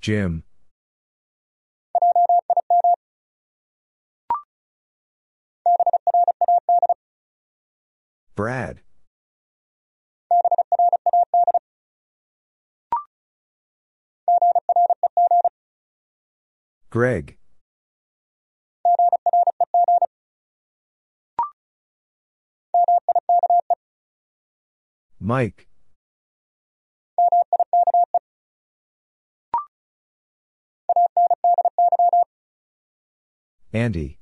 Jim. Brad. Greg. Mike. Andy.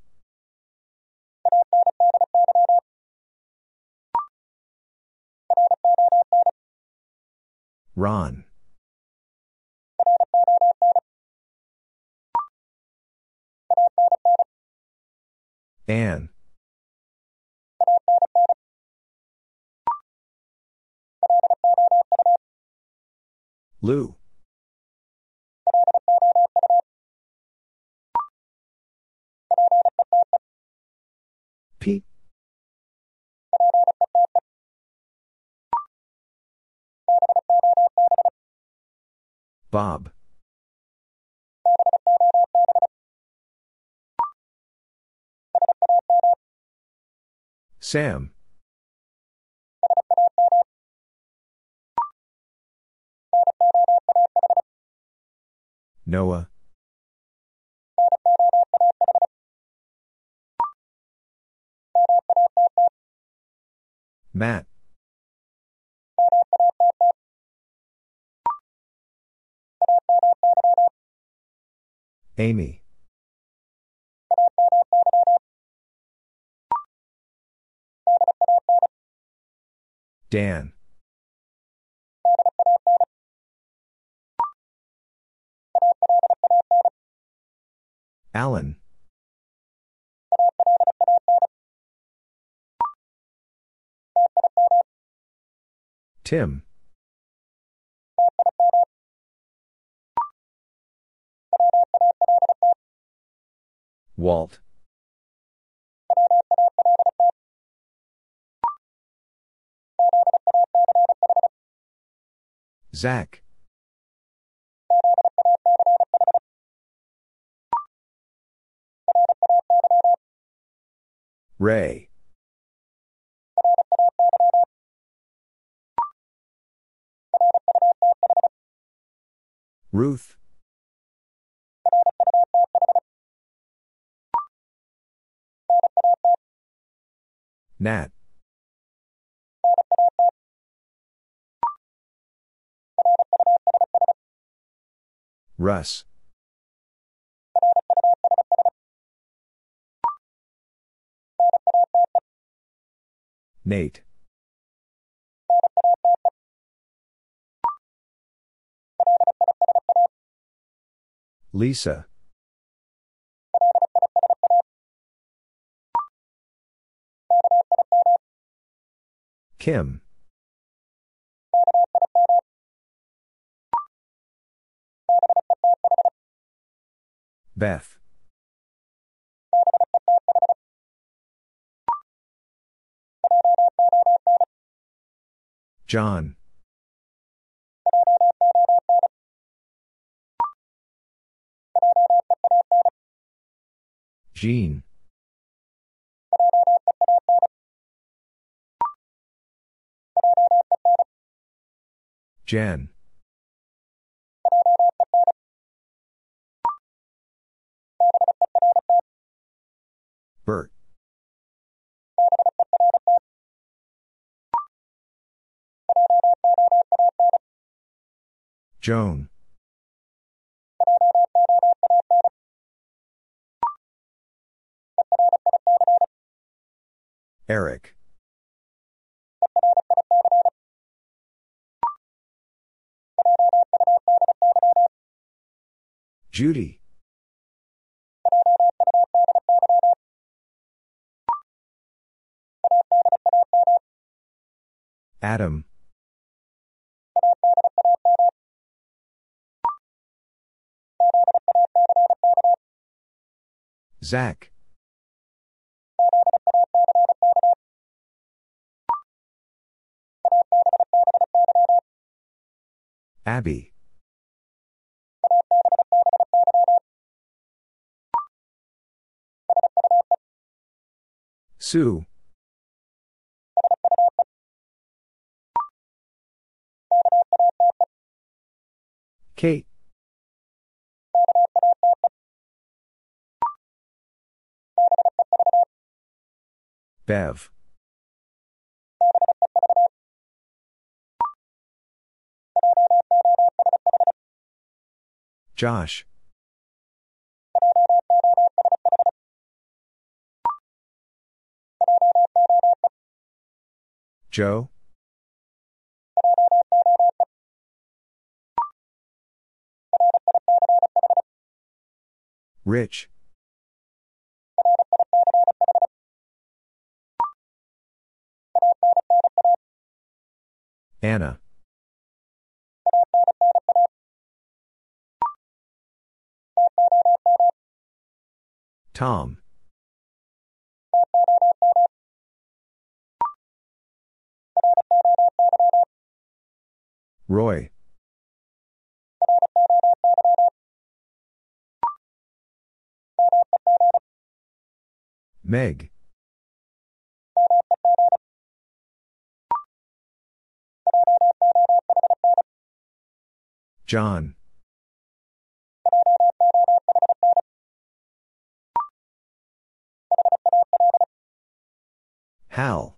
Ron. Anne. Lou. Bob. Sam. Noah. Matt. Amy. Dan. Alan. Tim. Walt. Zach. Ray. Ruth. Nat. Russ. Nate. Lisa. Kim. Beth. John. Jean. Jen. Bert. Joan. Eric. Judy. Adam. Zach. Abby. Sue. Kate. Bev. Josh. Joe. Rich. Anna. Tom. Roy. Meg. John. Hal.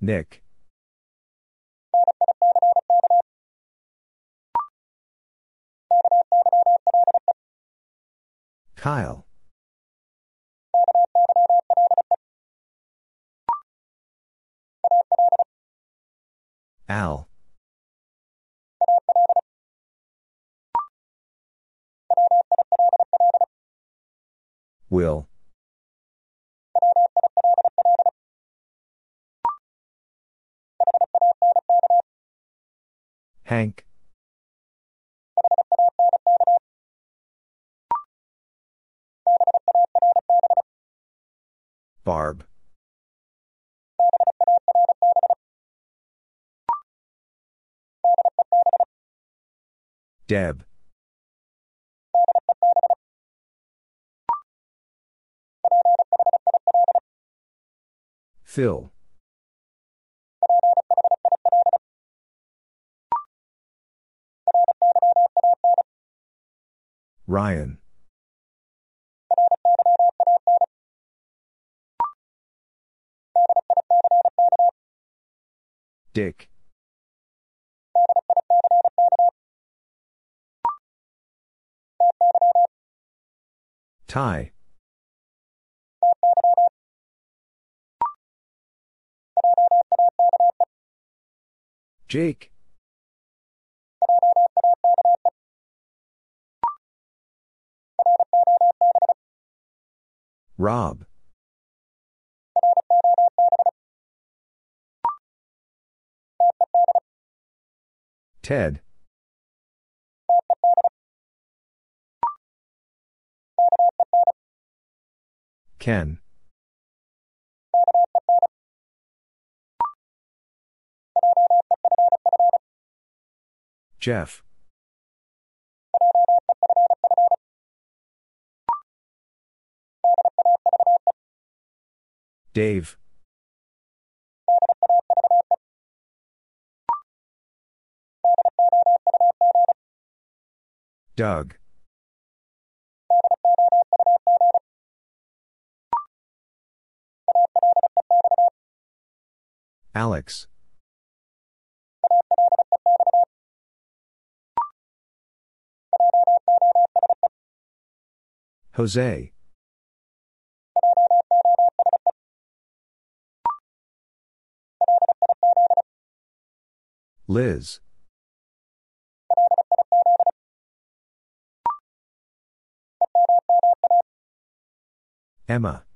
Nick. Kyle. Al. Will. Hank. Barb. Deb. Phil. Ryan. Dick. Ty. Jake. Rob. Ted. Ken. Jeff. Dave. Doug. Alex. Jose. Liz. Emma.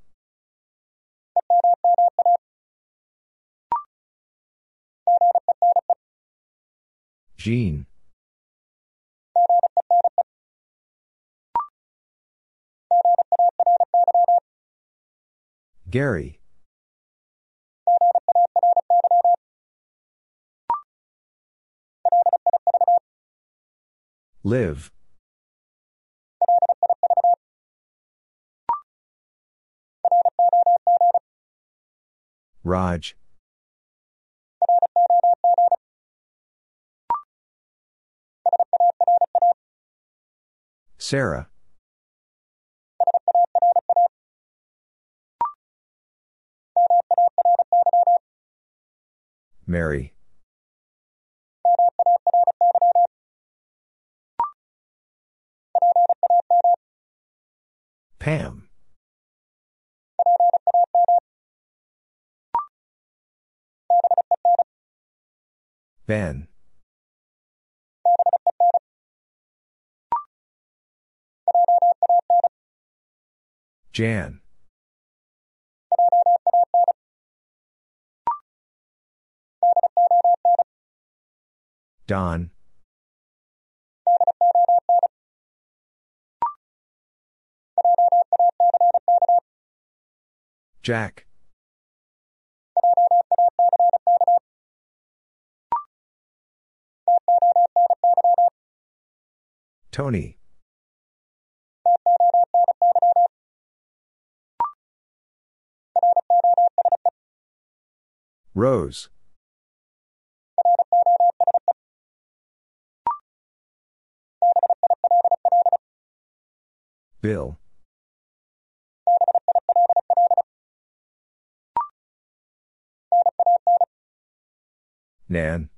Jean. Gary. Liv. Raj. Sarah. Mary. Pam. Ben. Jan. Don. Jack. Tony. Rose. Bill. Nan.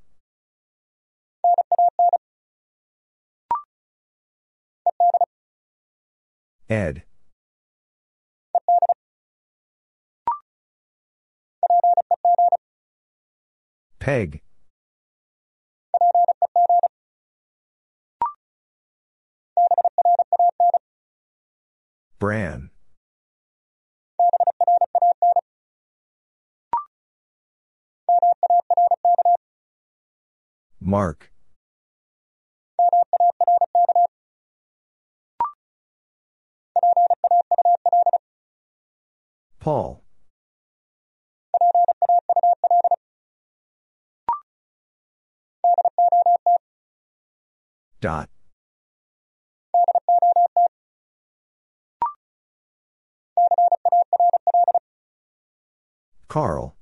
Ed. Peg. Bran. Mark. Paul. Dot. Carl.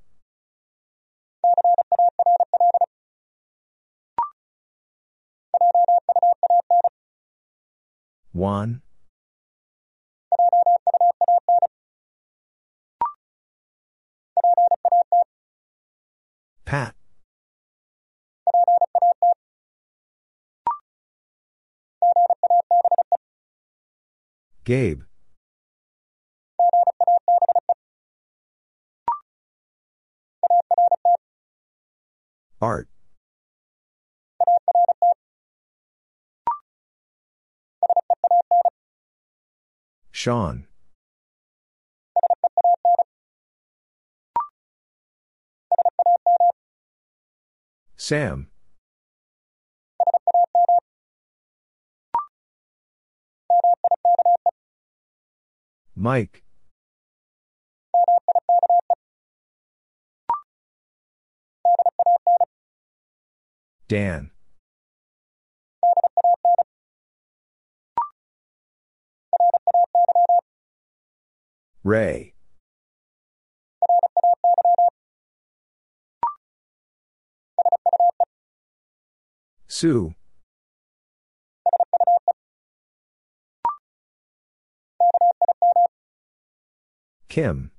Juan. Pat. Gabe. Art. Sean. Sam. Mike. Dan. Ray. Sue. Kim.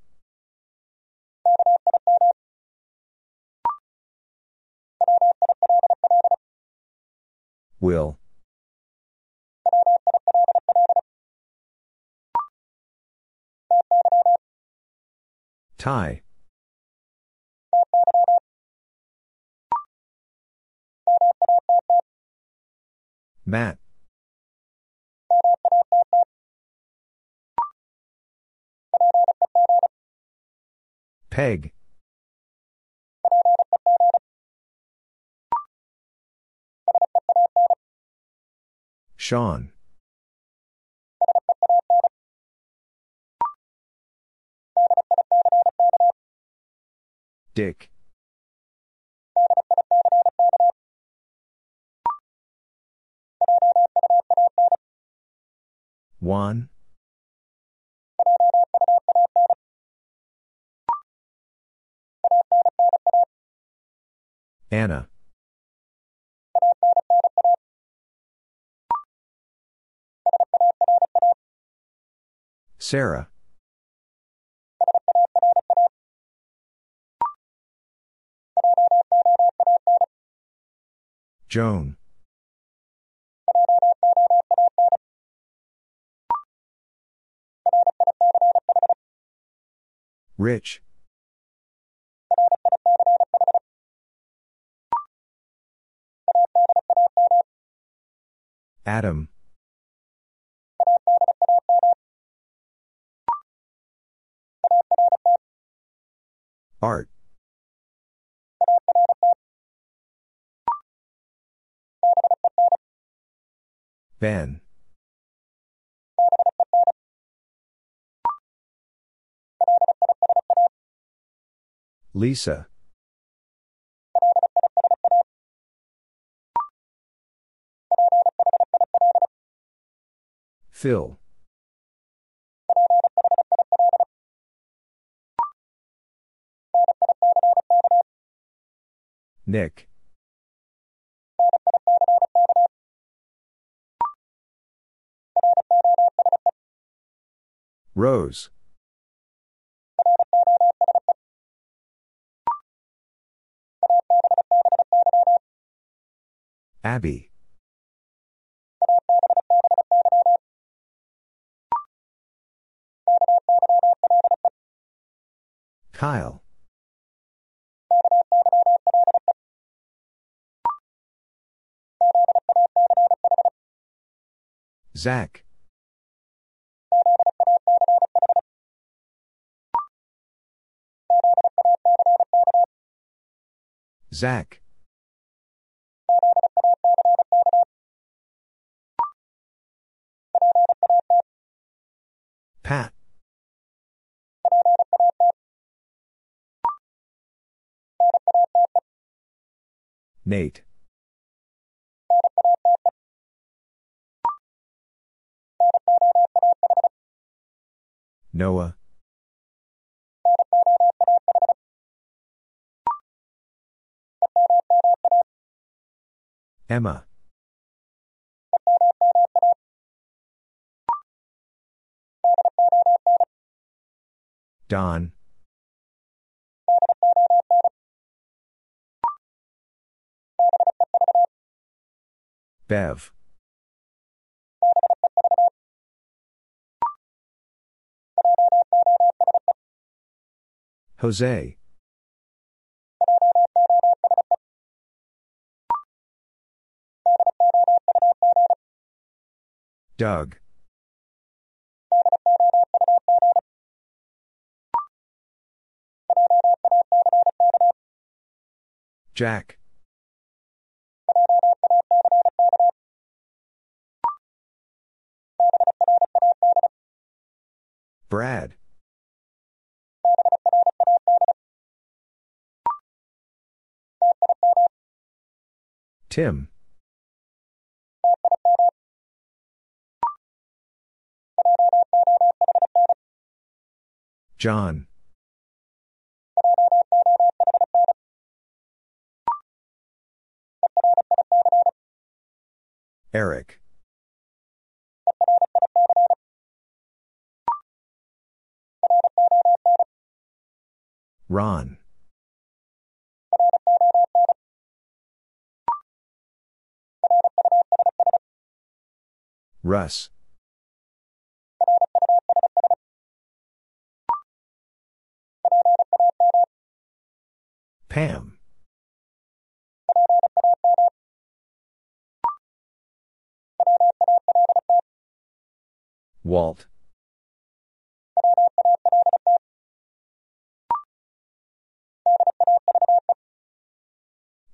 Will. Ty. Matt. Peg. Sean. Dick. Juan, Anna, Sarah, Joan, Rich, Adam, Art, Ben, Lisa, Phil, Nick, Rose, Abby, Kyle, Zach, Zach, Pat, Nate, Noah, Emma, Don, Bev, Jose, Doug, Jack, Brad, Tim, John, Eric, Ron, Russ, Pam, Walt,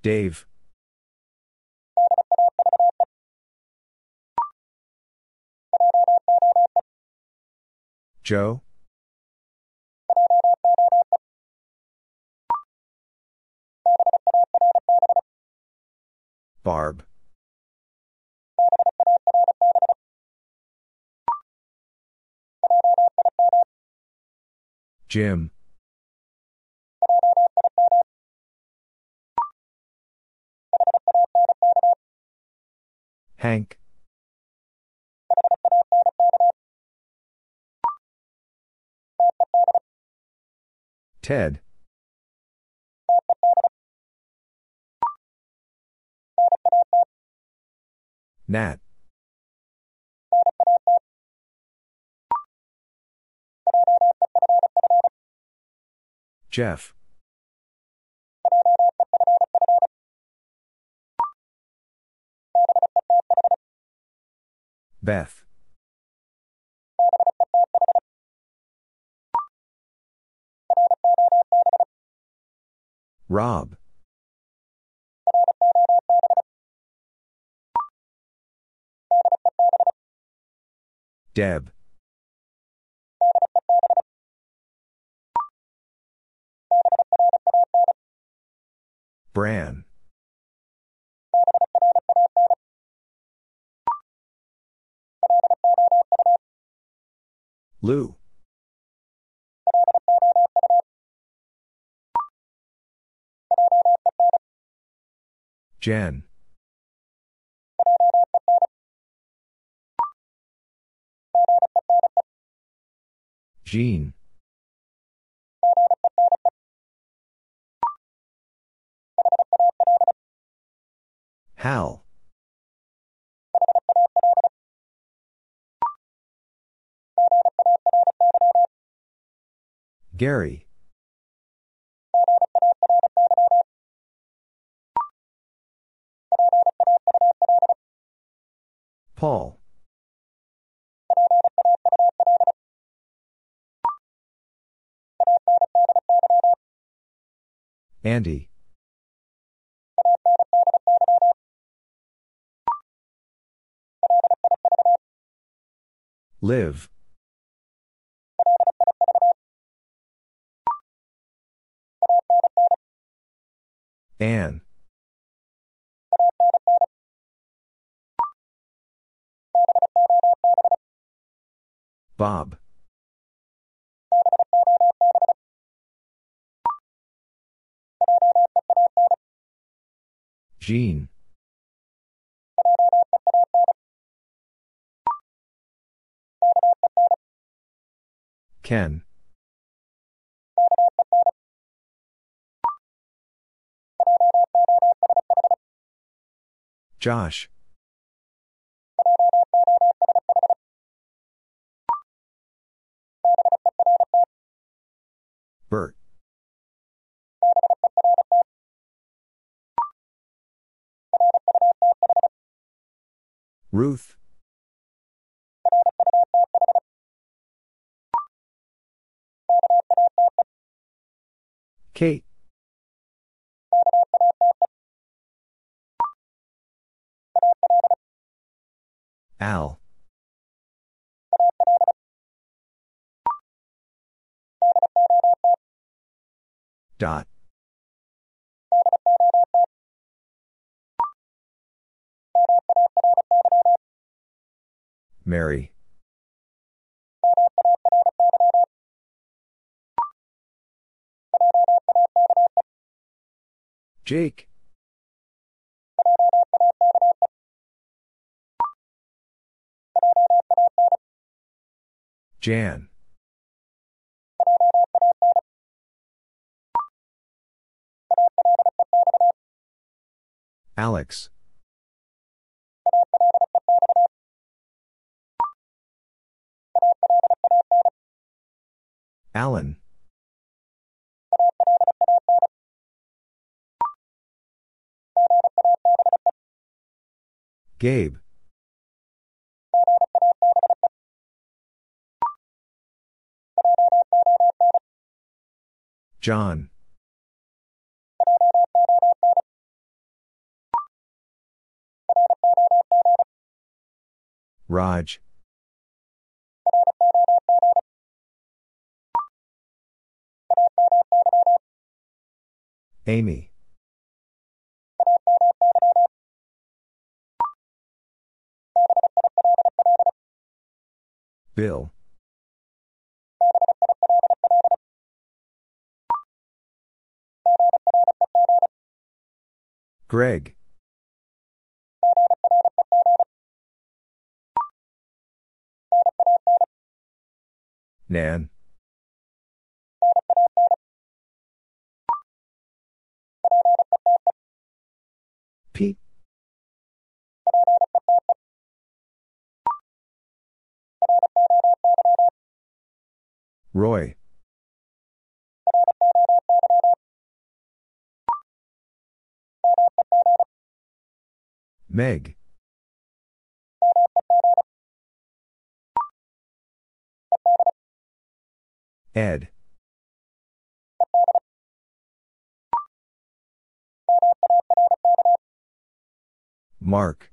Dave, Joe? Barb. Jim. Hank. Ted. Nat. Jeff. Beth. Rob. Deb. Bran. Lou. Jen. Jean. Hal. Gary. Paul. Andy. Liv. Anne. Bob. Jean. Ken. Josh. Ruth. Kate. Al. Dot. Mary. Jake. Jan. Alex. Alan. Gabe. John. Raj. Amy. Bill. Greg. Nan. Roy. Meg. Ed. Mark.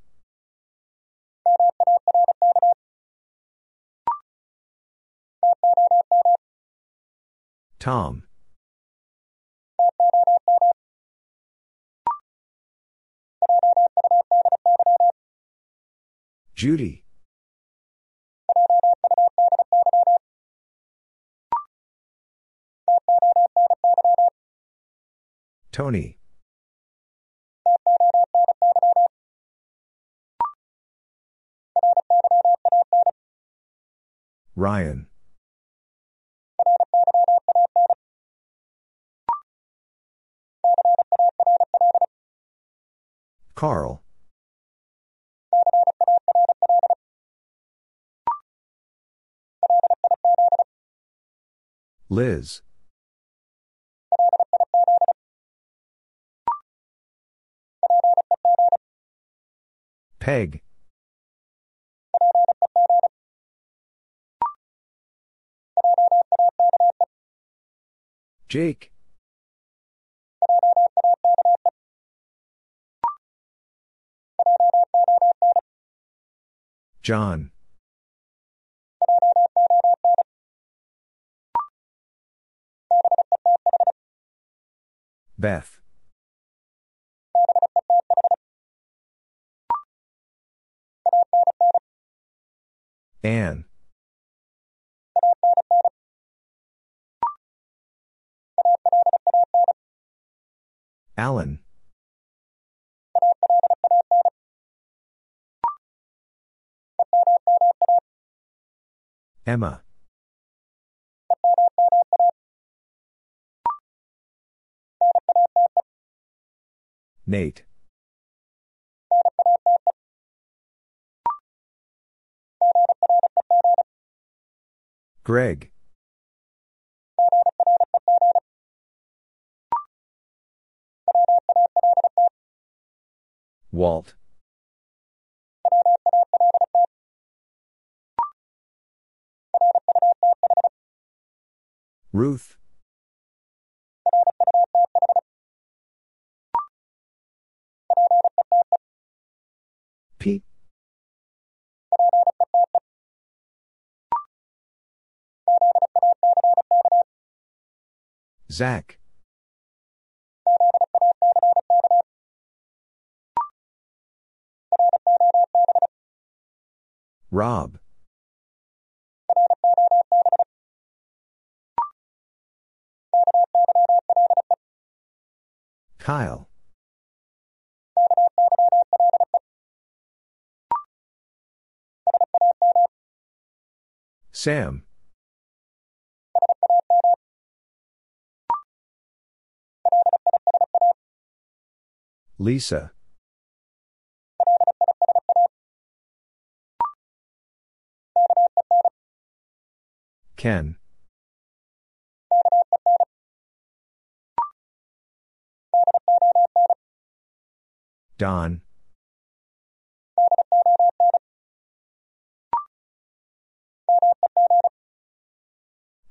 Tom. Judy. Tony. Ryan. Carl. Liz. Peg. Jake. John. Beth. Anne. Alan. Emma. Nate. Greg. Walt. Ruth. Pete. Zach. Rob. Kyle. Sam. Lisa. Ken. Don.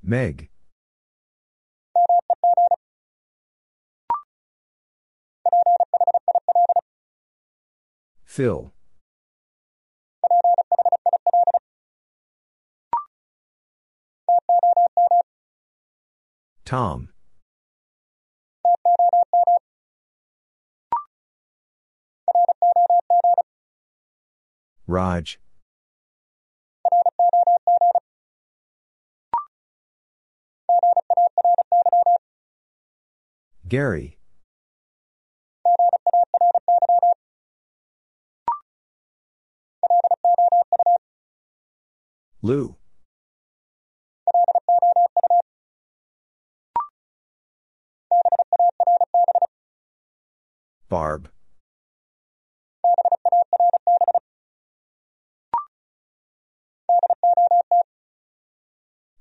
Meg. Phil. Tom. Raj. Gary. Lou. Barb.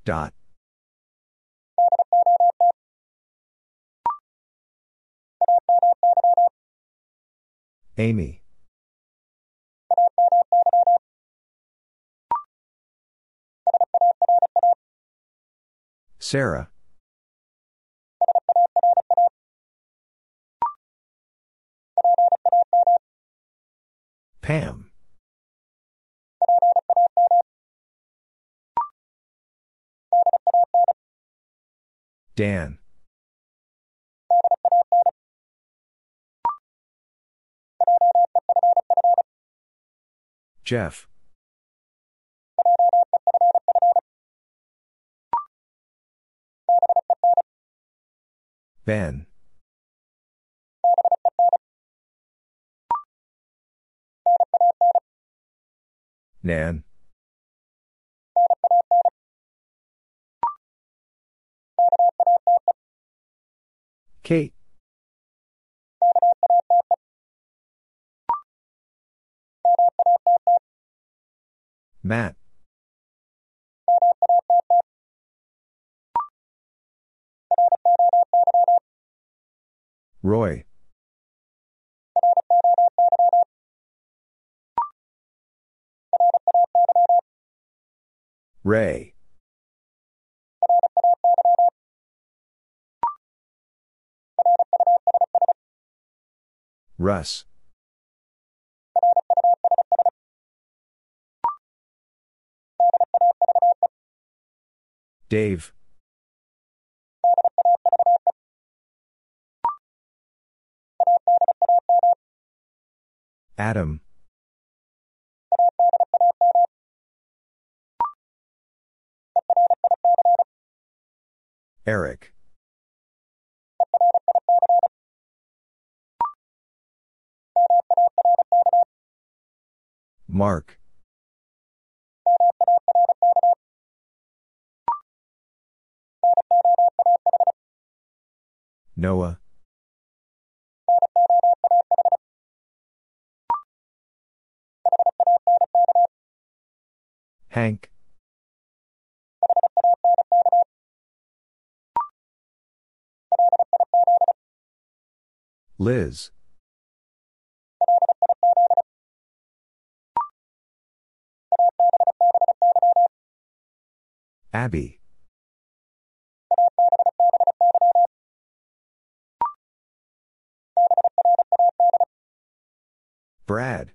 Dot. Amy. Sara. Pam. Dan. Jeff. Ben. Nan. Kate. Matt. Roy. Ray. Russ. Dave. Adam. Eric. Mark. Noah. Hank. Liz. Abby. Brad.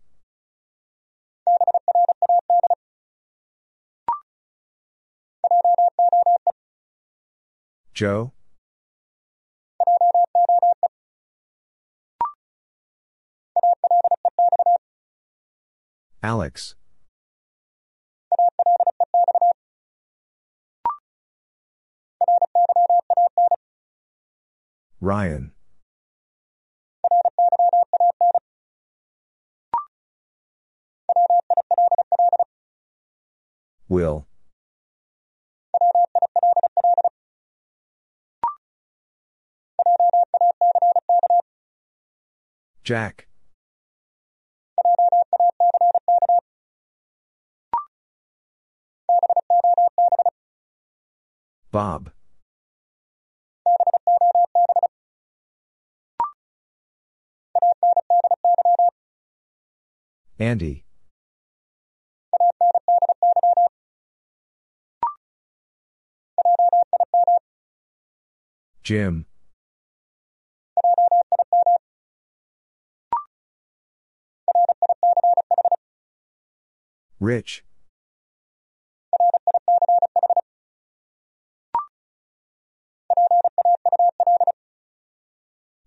Joe. Alex. Ryan. Will. Jack. Bob. Andy. Jim. Rich.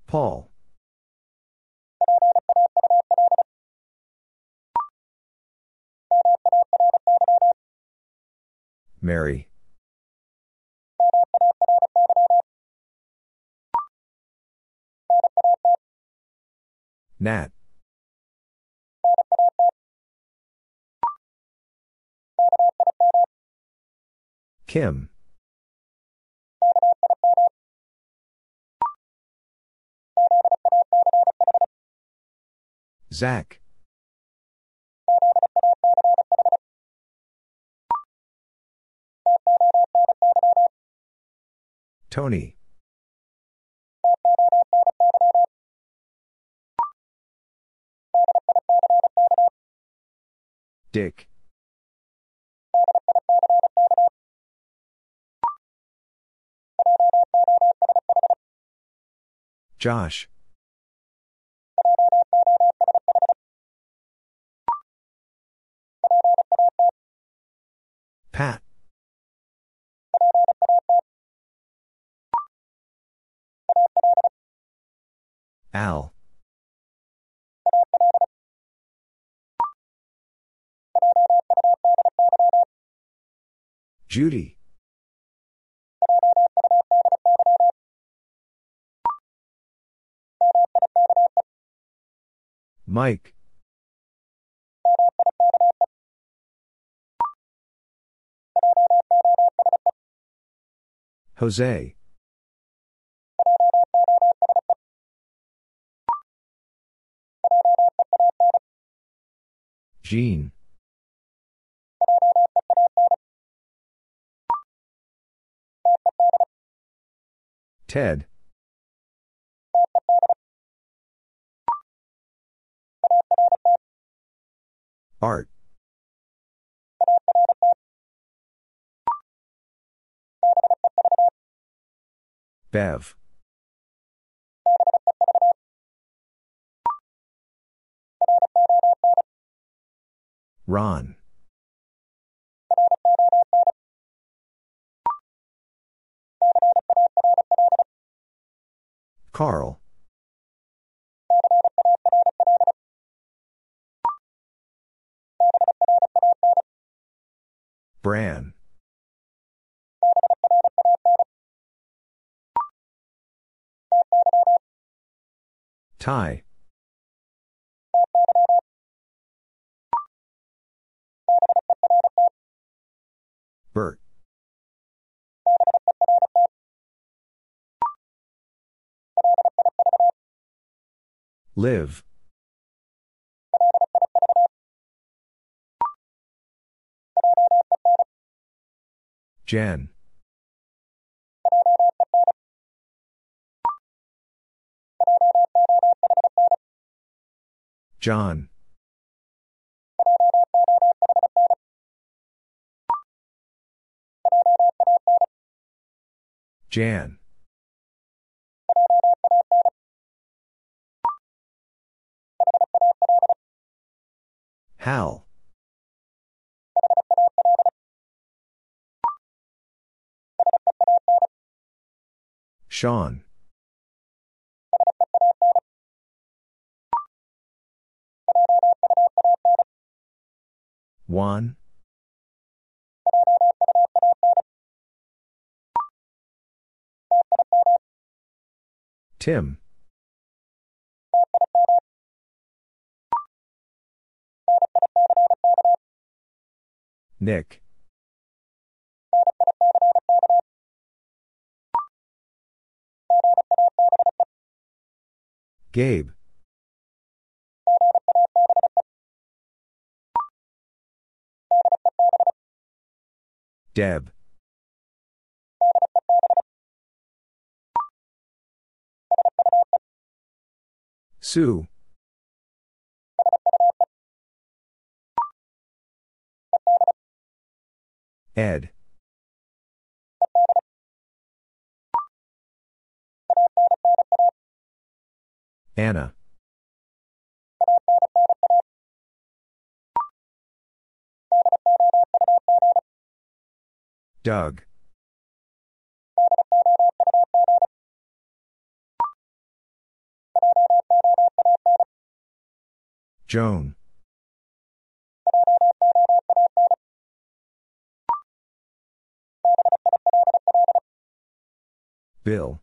Paul. Mary. Nat. Kim. Zach. Tony. Dick. Josh. Pat. Al. Judy. Mike. Jose. Jean. Ted. Art. Bev. Ron. Carl. Bran. Ty. Bert. Liv. Jen. John. Jan. Hal. Sean. Juan. Tim. Nick. Gabe. Deb. Sue. Ed. Anna. Doug. Joan. Bill.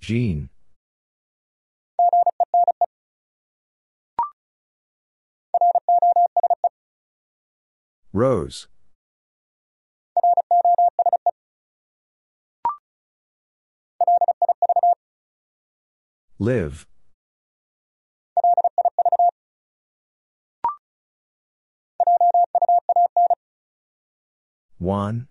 Jean. Rose. Liv. Juan.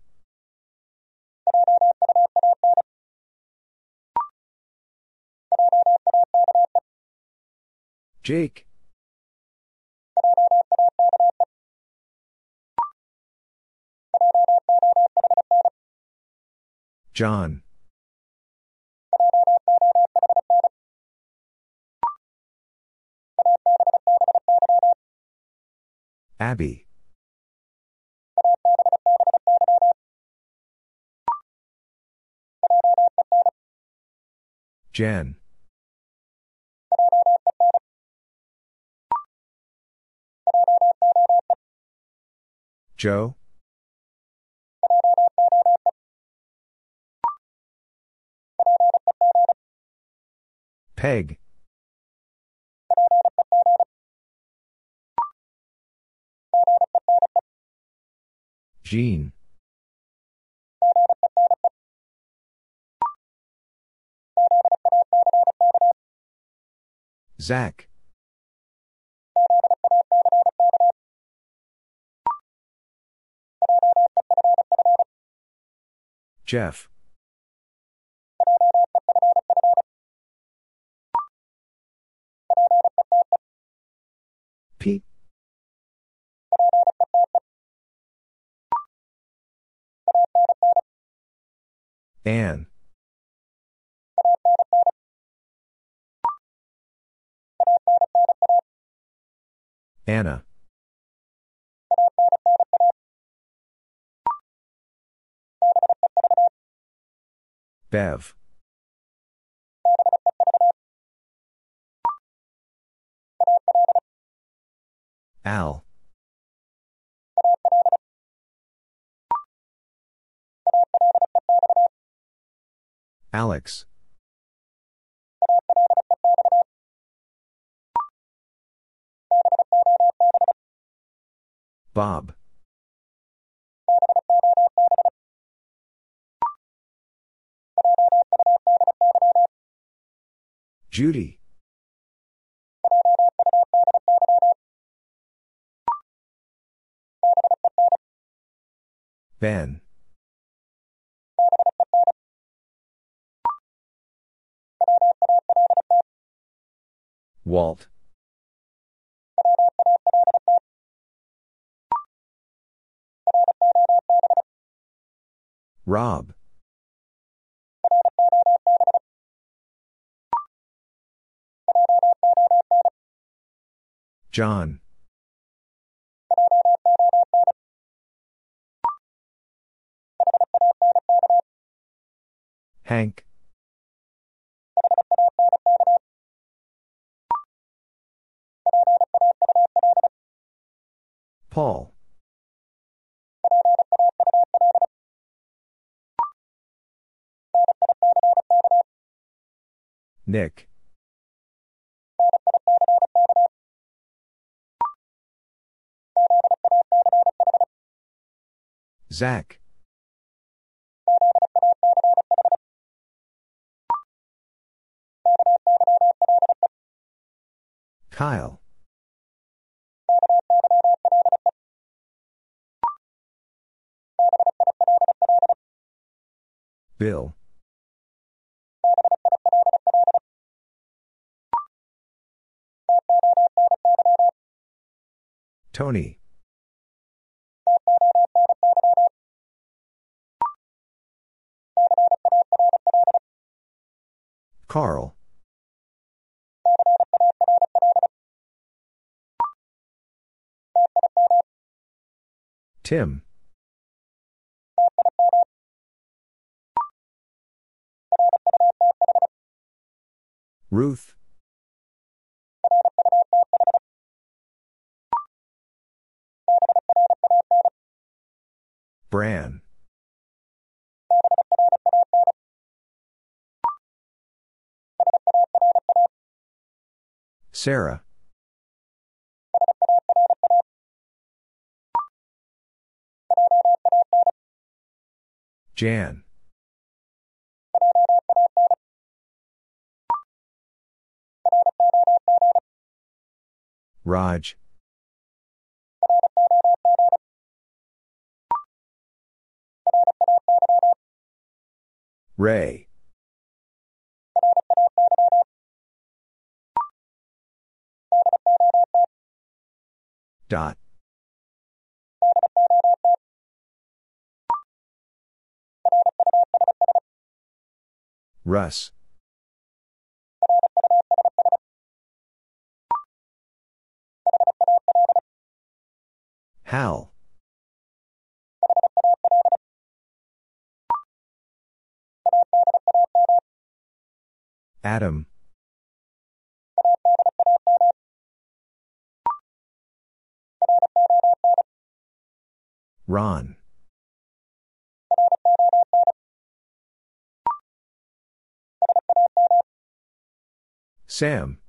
Jake. John. Abby. Jen. Joe? Peg. Jean. Zach. Jeff. Pete. Anne. Anna. Bev. Al. Alex. Bob. Judy. Ben. Walt. Rob. John. Hank. Paul. Nick. Zach. Kyle. Bill. Tony. Carl. Tim. Ruth. Bran. Sara. Jan. Raj. Ray. Dot. Russ. Hal. Adam. Ron. Sam.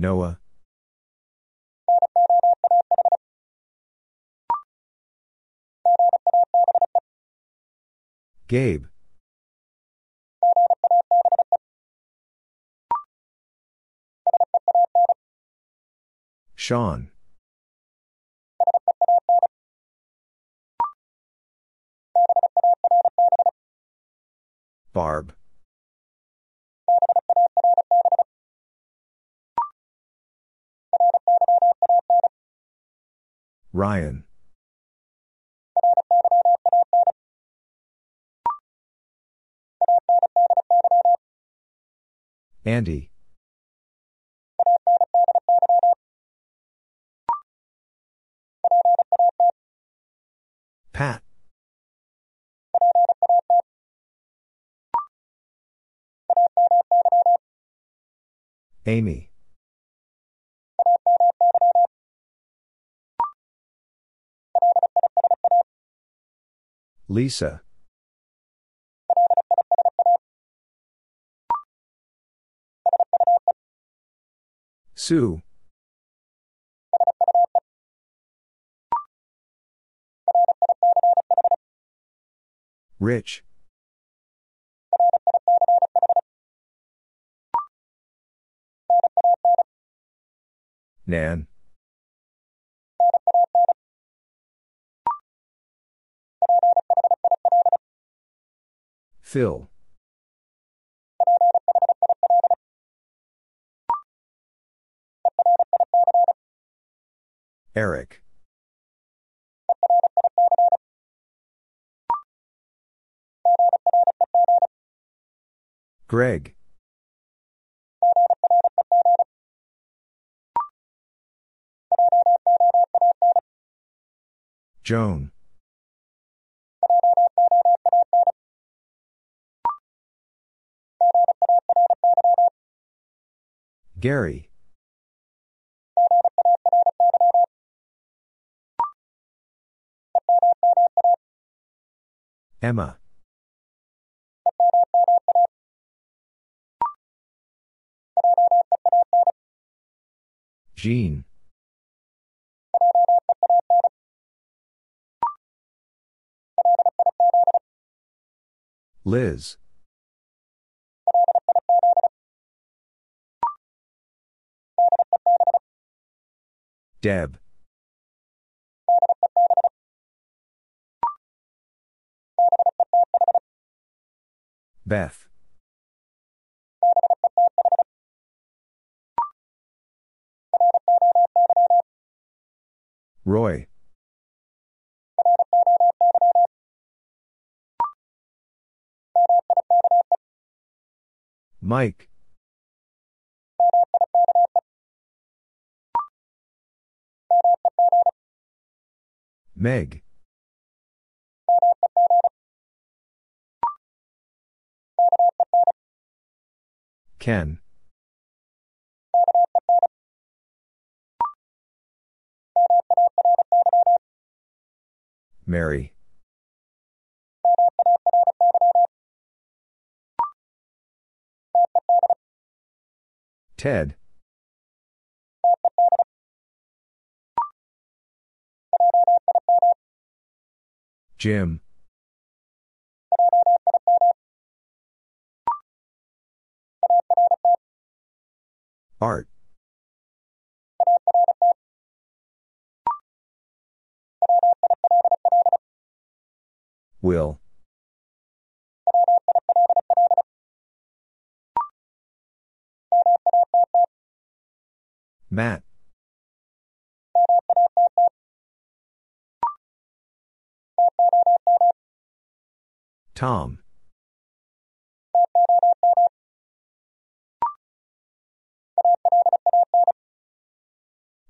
Noah. Gabe. Sean. Barb. Ryan. Andy. Pat. Amy. Lisa. Sue. Rich. Nan. Phil. Eric. Greg. Joan. Gary. Emma. Jean. Liz. Deb. Beth. Roy. Mike. Meg. Ken. Mary. Ted. Jim. Art. Will. Matt. Tom.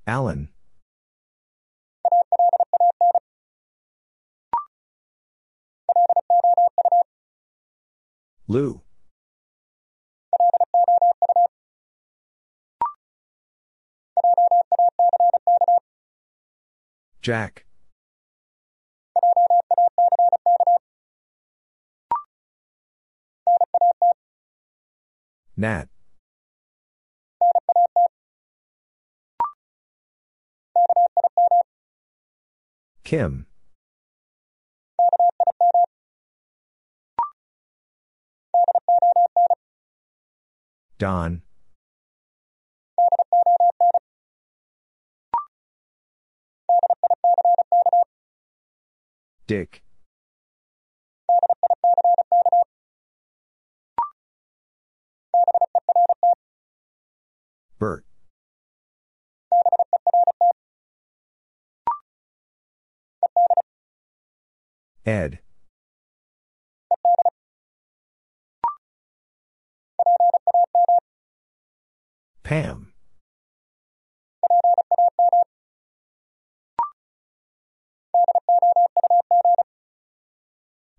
Alan. Lou. Jack. Nat. Kim. Don. Dick. Bert. Ed. Pam.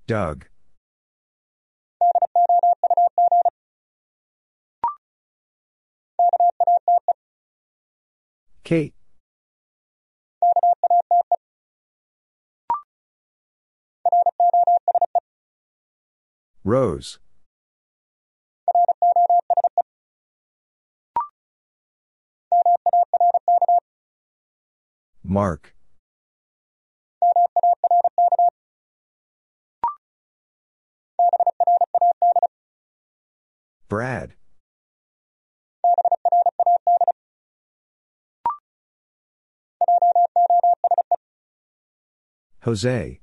Doug. Kate. Rose. Mark. Brad. Jose.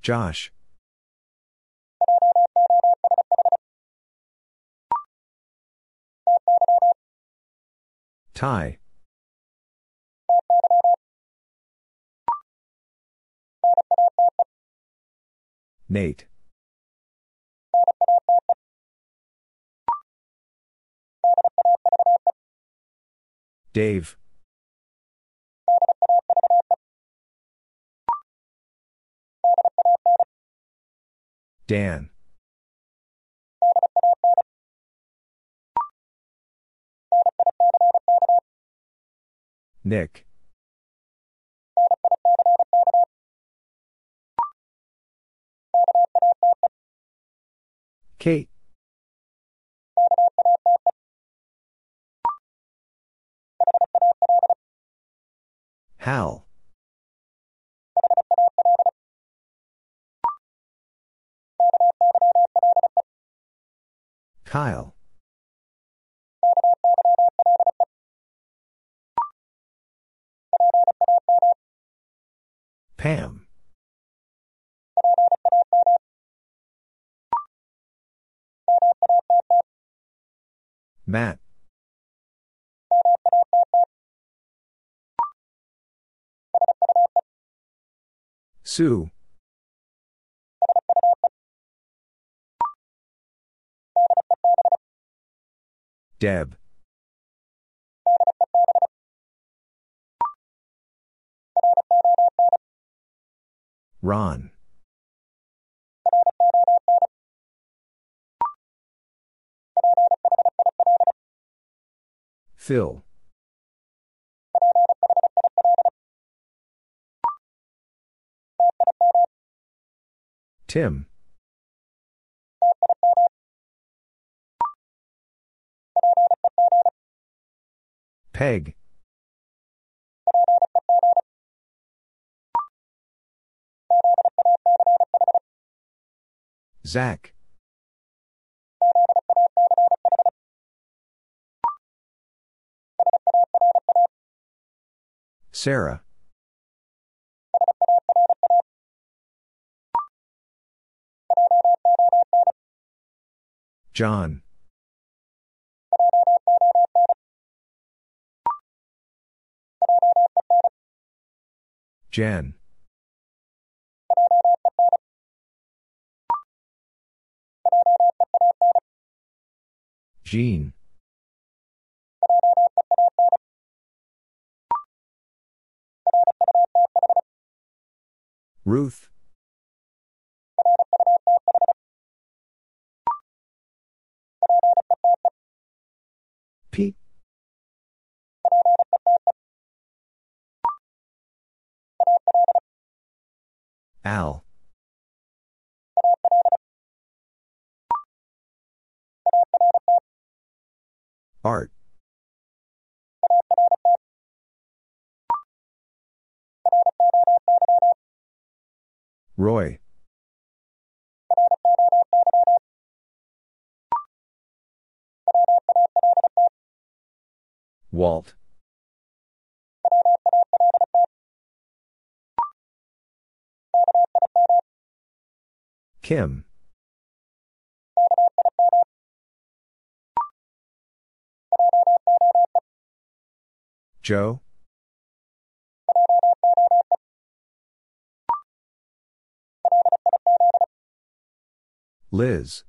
Josh. Ty. Nate. Dave. Dan. Nick. Kate. Hal. Kyle. Pam. Matt. Sue. Deb. Ron. Phil. Tim. Peg. Zach. Sara. John. Jen. Jean. Ruth. Pete. Al. Art. Roy. Walt. Kim. Joe. Liz.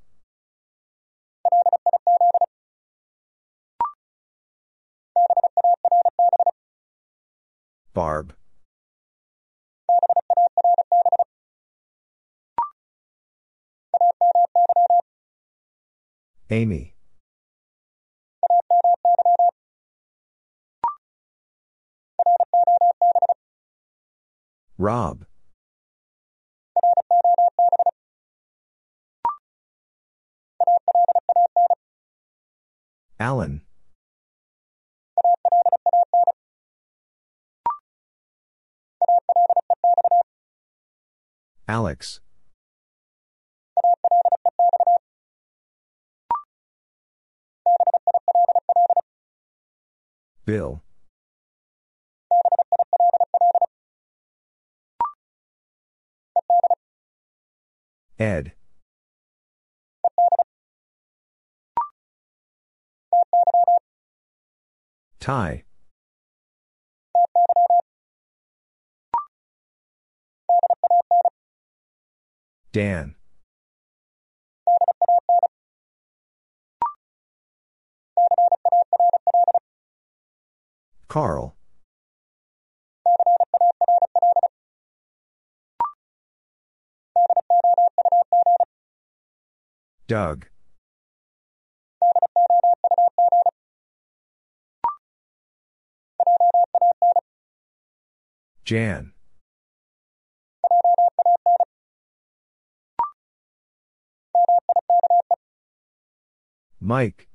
Barb. Amy. Rob. Alan. Alex. Bill. Ed. Ty. Dan. Carl. Doug. Jan. Mike.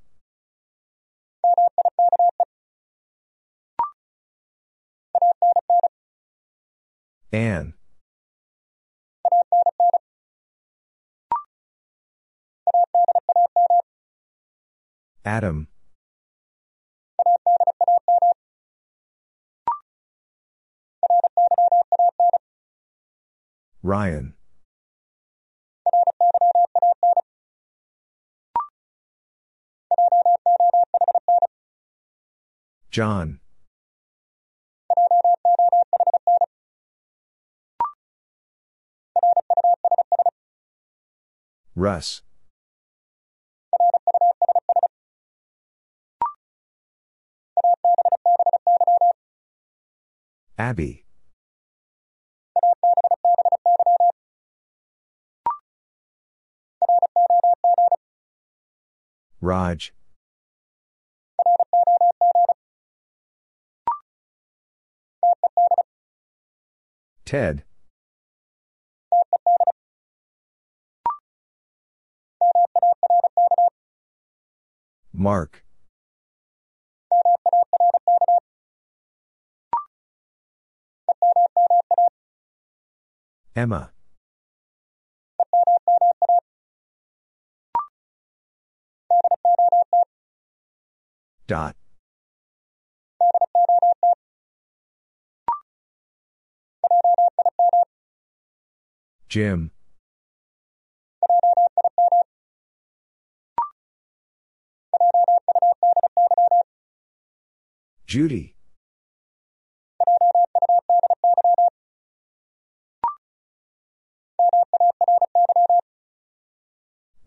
Anne. Adam. Ryan. John. Russ. Abby. Raj. Ted. Mark. Emma. Dot. Jim. Judy.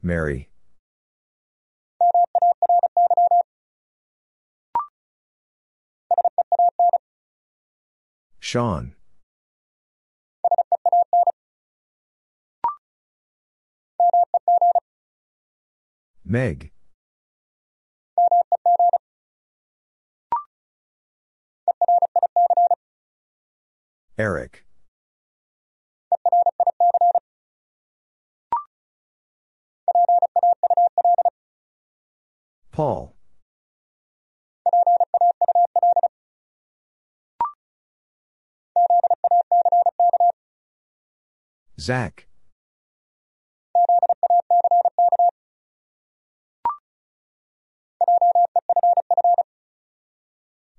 Mary. Sean. Meg. Eric. Paul. Zach.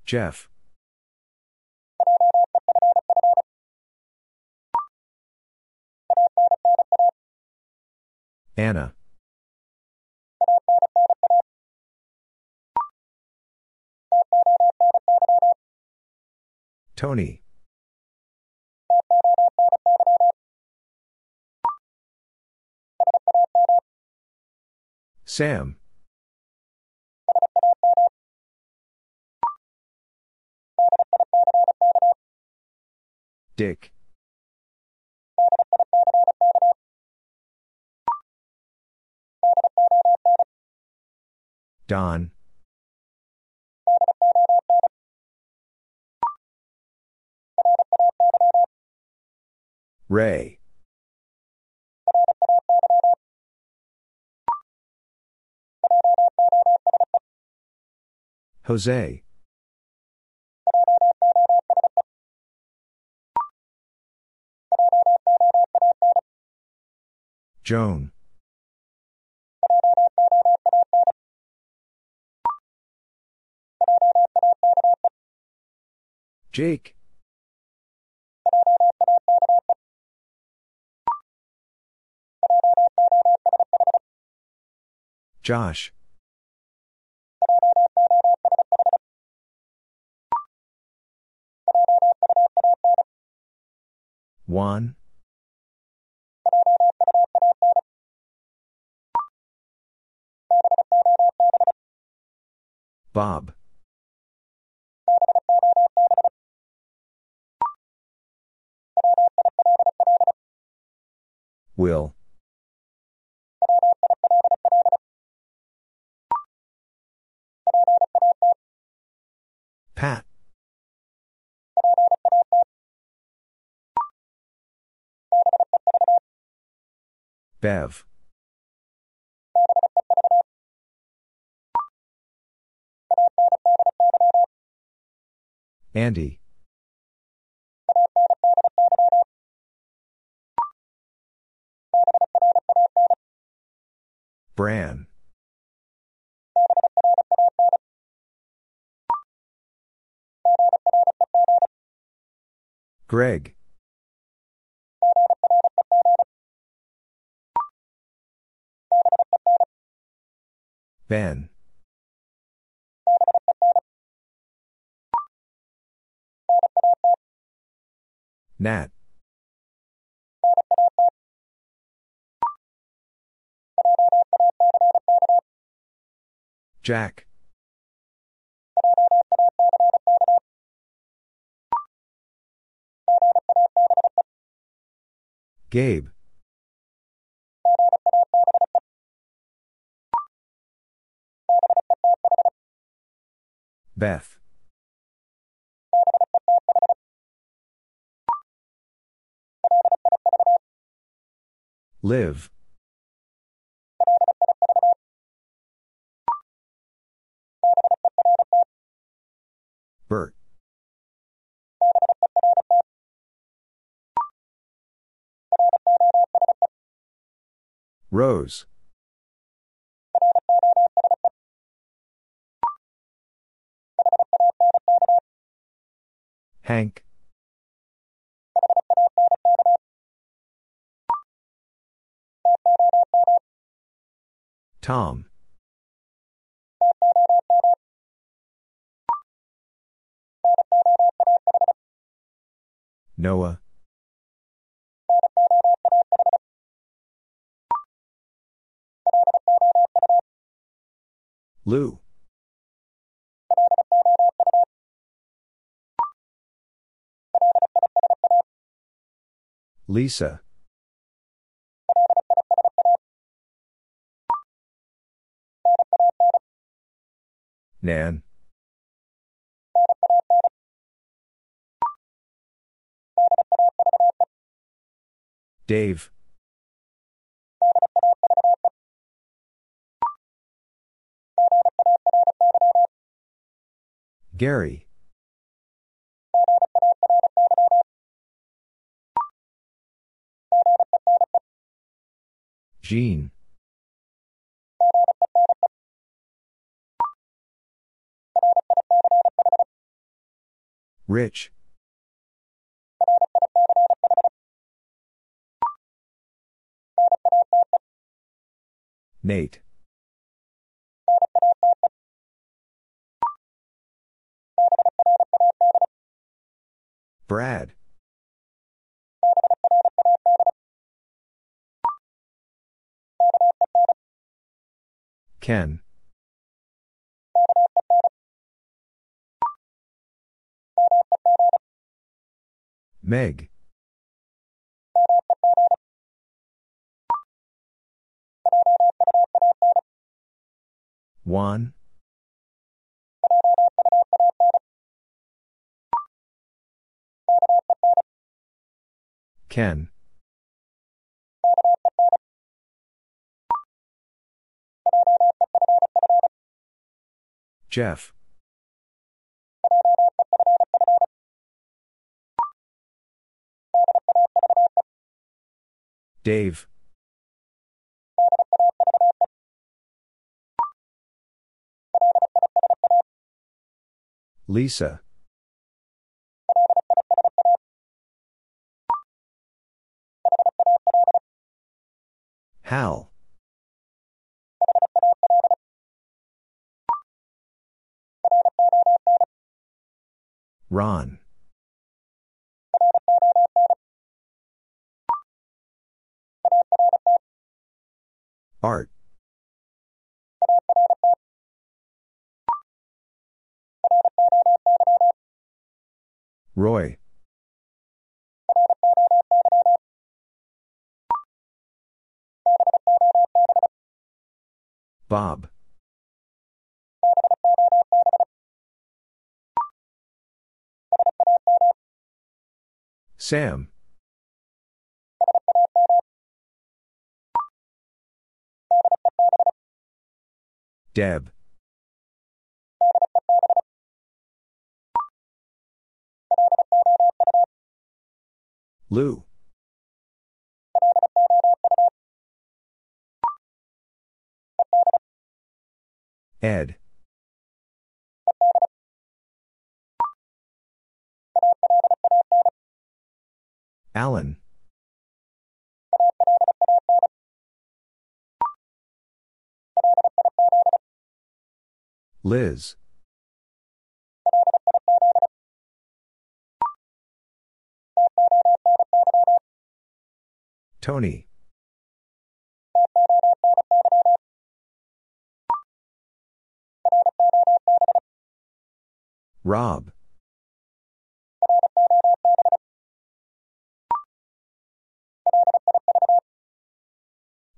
Jeff. Anna. Tony. Sam. Dick. Don. Ray. Jose. Joan. Jake. Josh. Juan. Bob. Will. Pat. Bev. Andy. Bran. Greg. Ben. Nat. Jack. Gabe. Beth. Liv. Bert. Rose. Hank. Tom. Noah. Lou. Lisa. Nan. Dave. Gary. Jean. Rich. Nate. Brad. Ken. Meg. Juan. Ken. Jeff. Dave. Lisa. Hal. Ron. Art. Roy. Bob. Sam. Deb. Lou. Ed. Alan. Liz. Tony. Rob.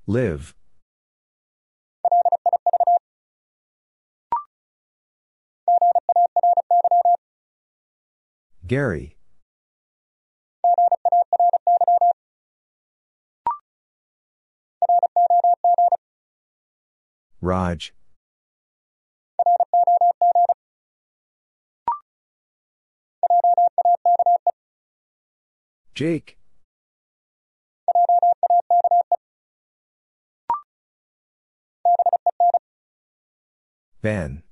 Liv. Gary. Raj. Jake. Ben.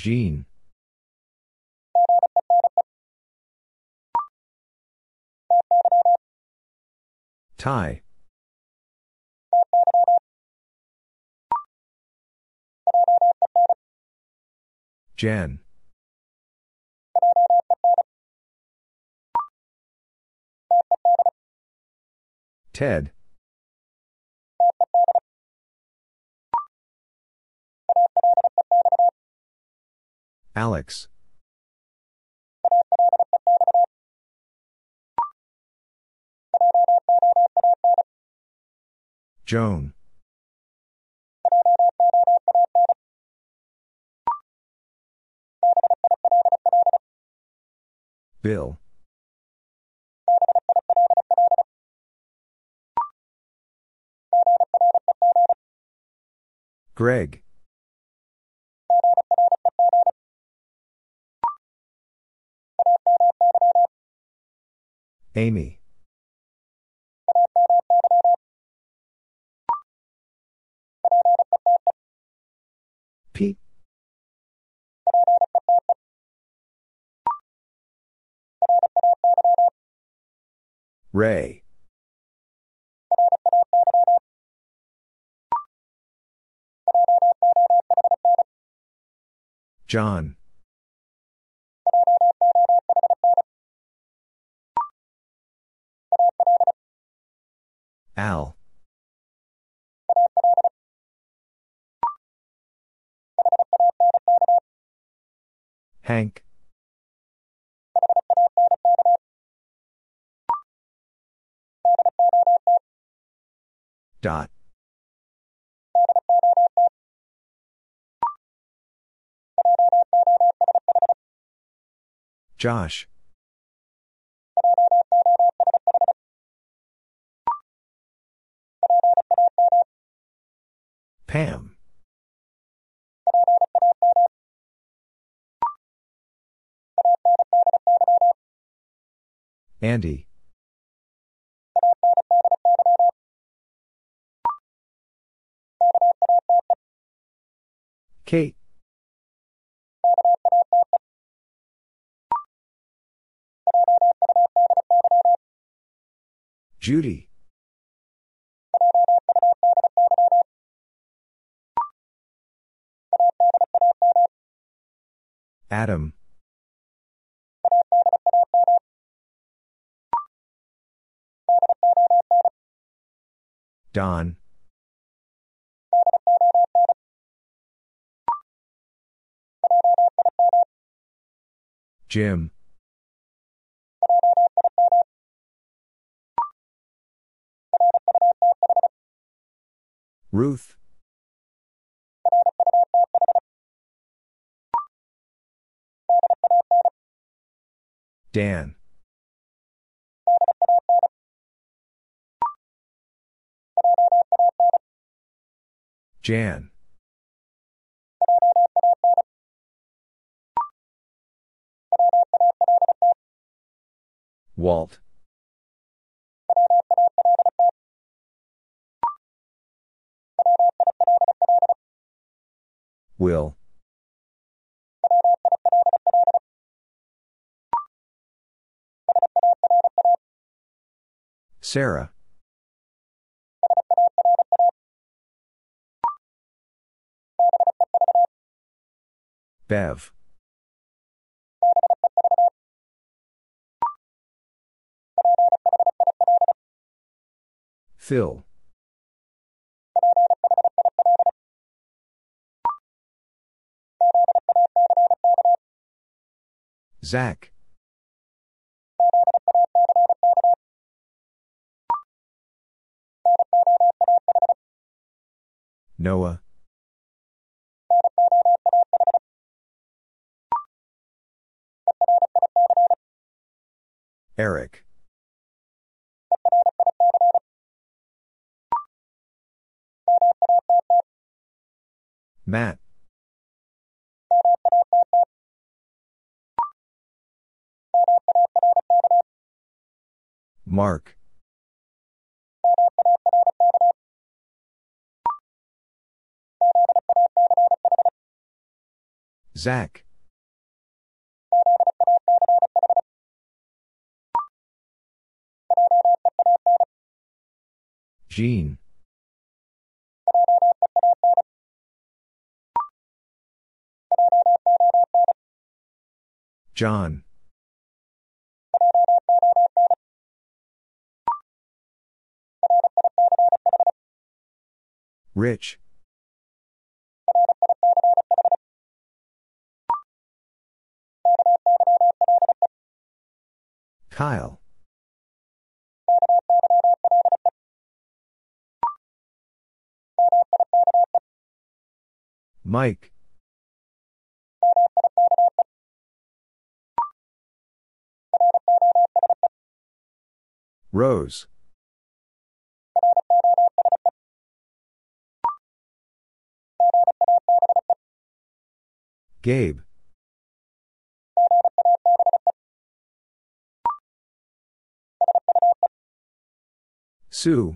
Jean. Ty. Jen. Ted. Alex. Joan. Bill. Greg. Amy. Pete. Ray. John. Al. Hank. Dot. Josh. Pam. Andy. Kate. Judy. Adam. Don. Jim. Ruth. Dan. Jan. Walt. Will. Sara. Bev. Phil. Zach. Noah. Eric. Matt. Mark. Zach. Jean. John. Rich. Kyle. Mike. Rose. Gabe. Sue.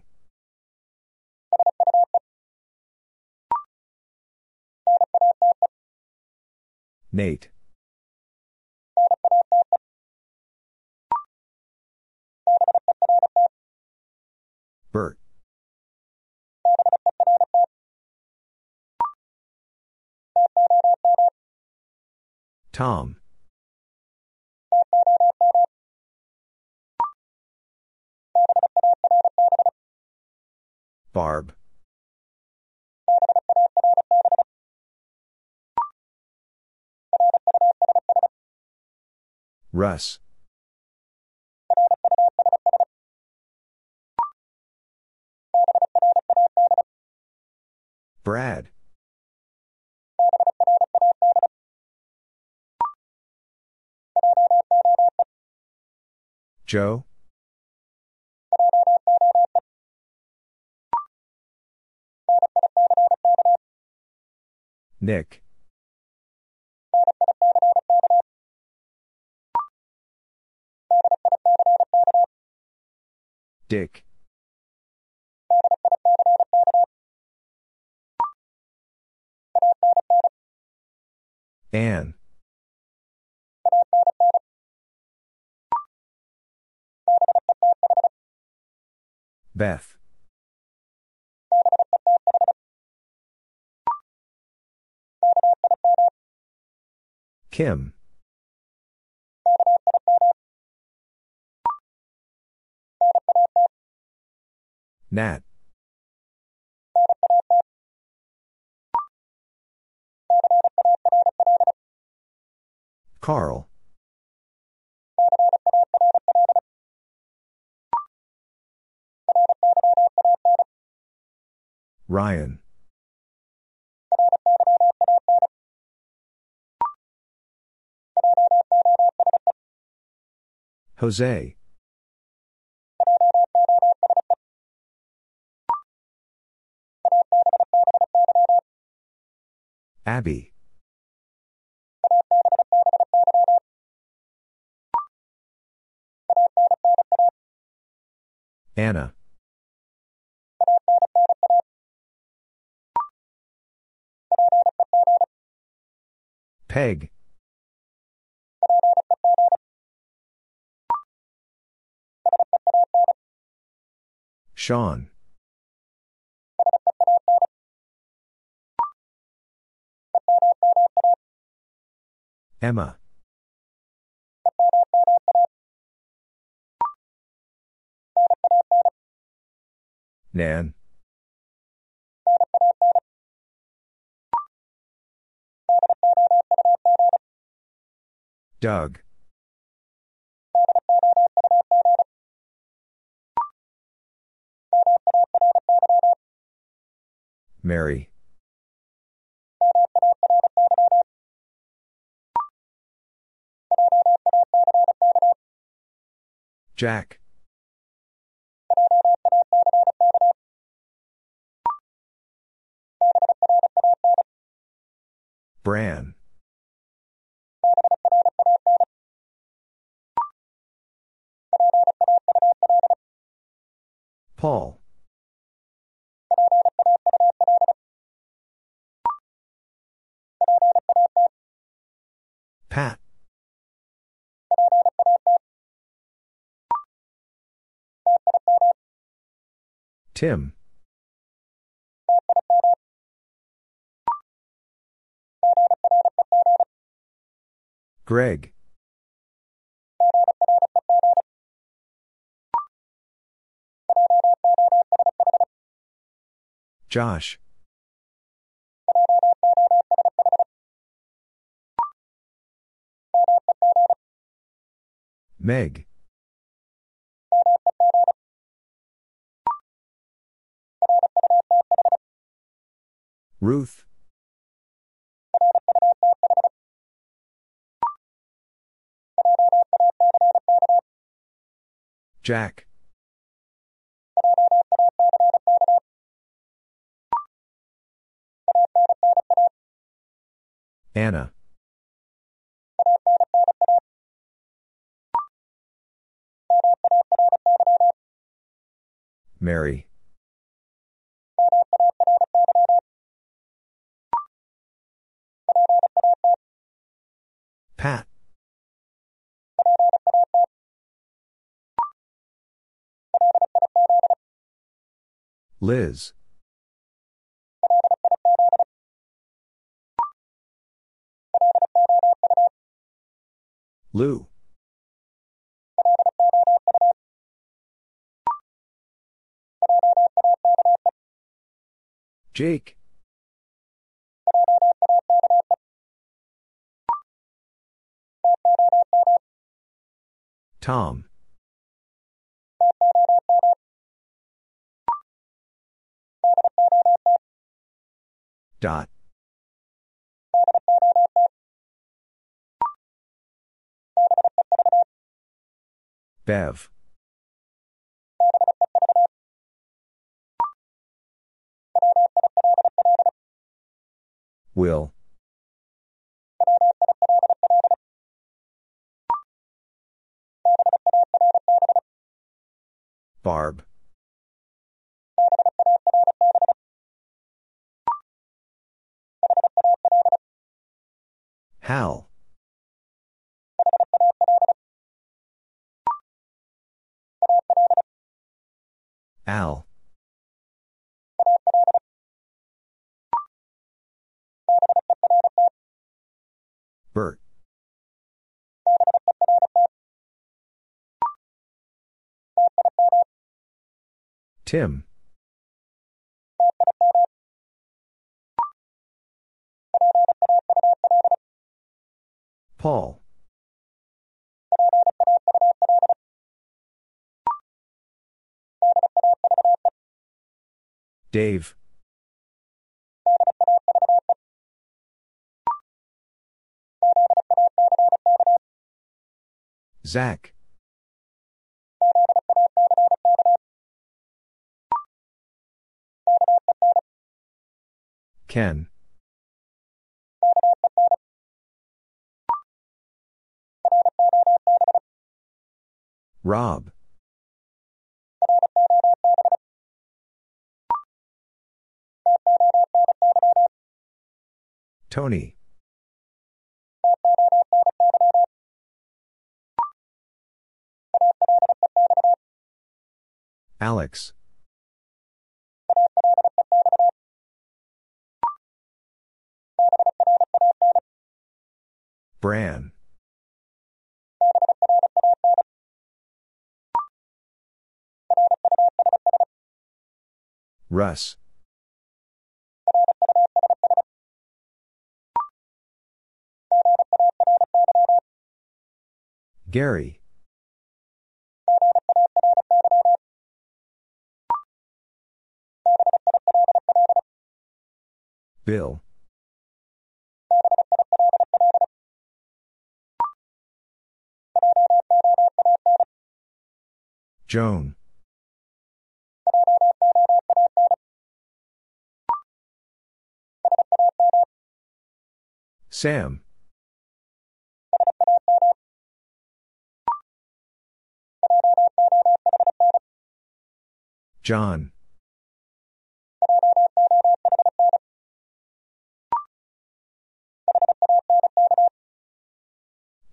Nate. Bert. Tom. Barb. Russ. Brad. Joe. Nick. Dick. Anne. Beth. Kim. Nat. Carl. Ryan. Jose. Abby. Anna. Peg. Sean. Emma. Nan. Doug. Mary. Jack. Bran. Paul. Pat. Tim. Greg. Josh. Meg. Ruth. Jack. Anna. Mary. Pat. Liz. Lou. Jake. Tom. Dot. Bev. Will. Barb. Hal. Al. Bert. Tim. Paul. Dave. Zach. Ken. Rob. Tony. Alex. Bran. Russ. Gary. Bill. Joan. Sam. John.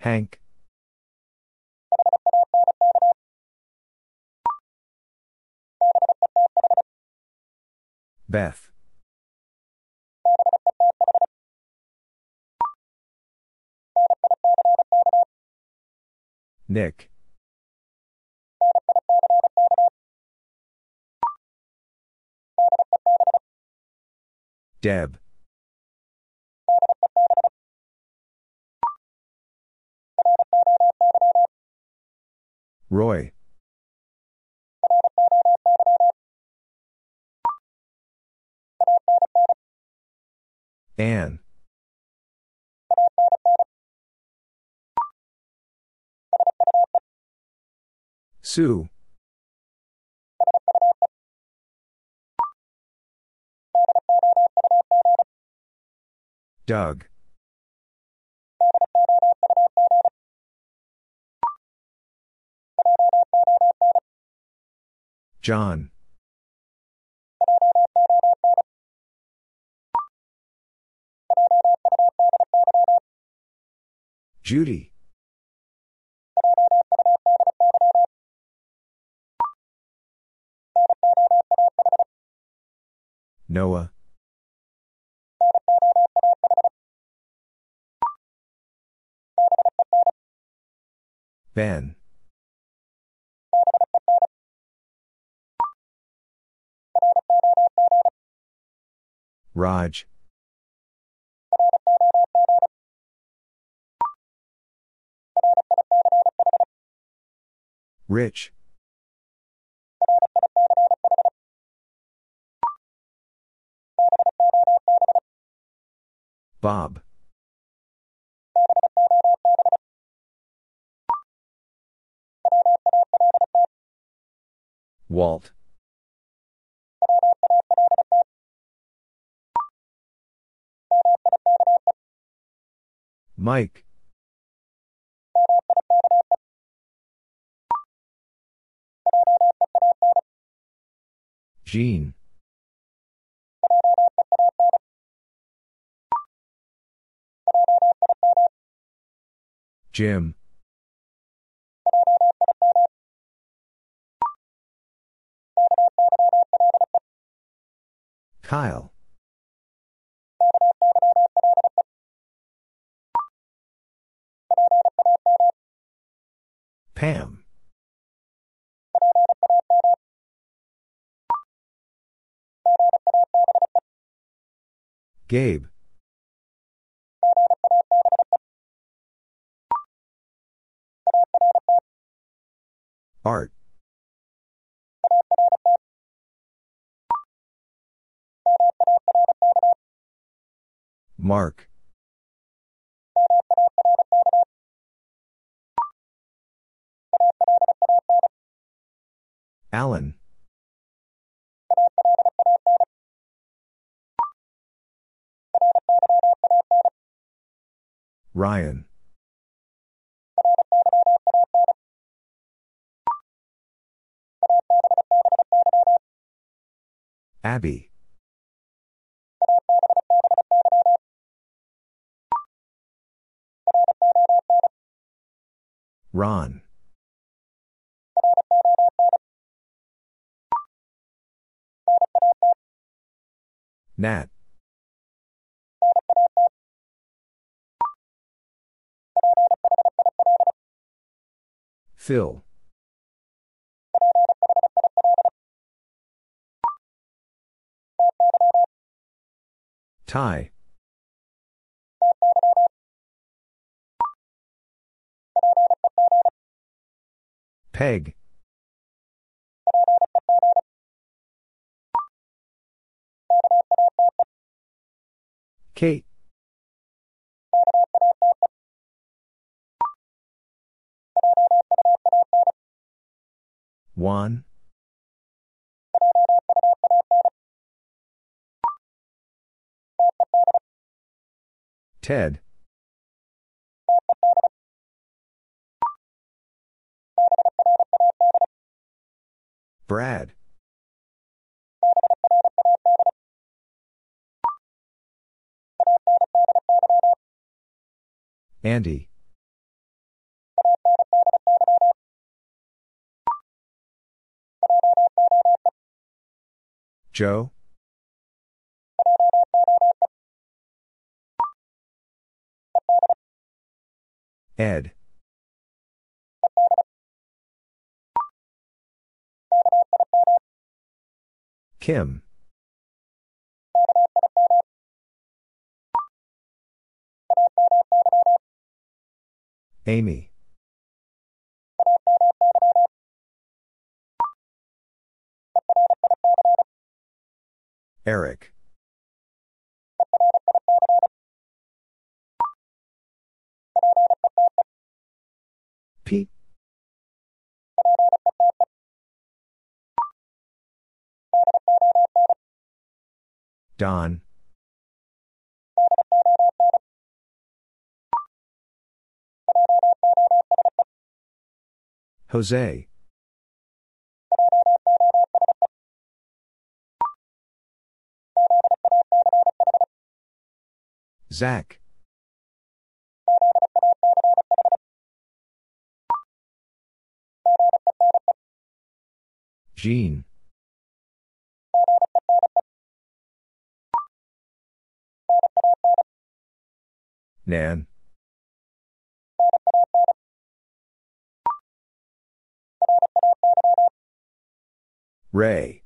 Hank. Beth. Nick. Deb. Roy. Anne. Sue. Doug. John. Judy. Noah. Ben. Raj. Rich. Bob. Walt. Mike. Jean. Jim. Kyle. Pam. Gabe. Art. Mark. Alan. Ryan. Abby. Ron. Nat. Phil. Ty. Peg. Kate. Juan. Ted. Brad. Andy. Joe? Ed. Kim. Amy. Eric. Pete. Don. Jose. Zach. Jean. Nan. Ray.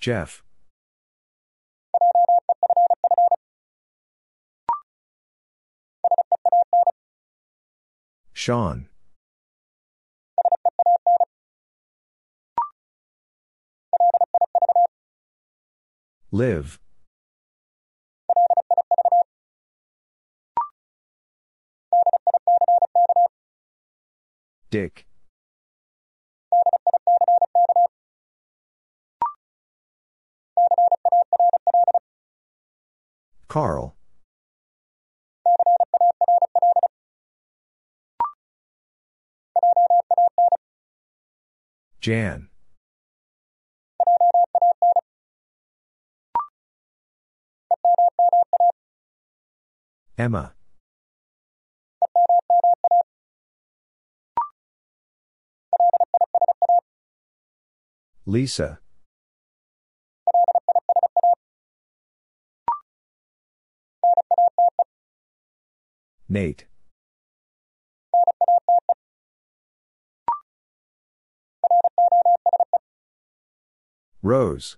Jeff. Sean. Liv. Dick. Carl. Jan. Emma. Lisa. Nate. Rose.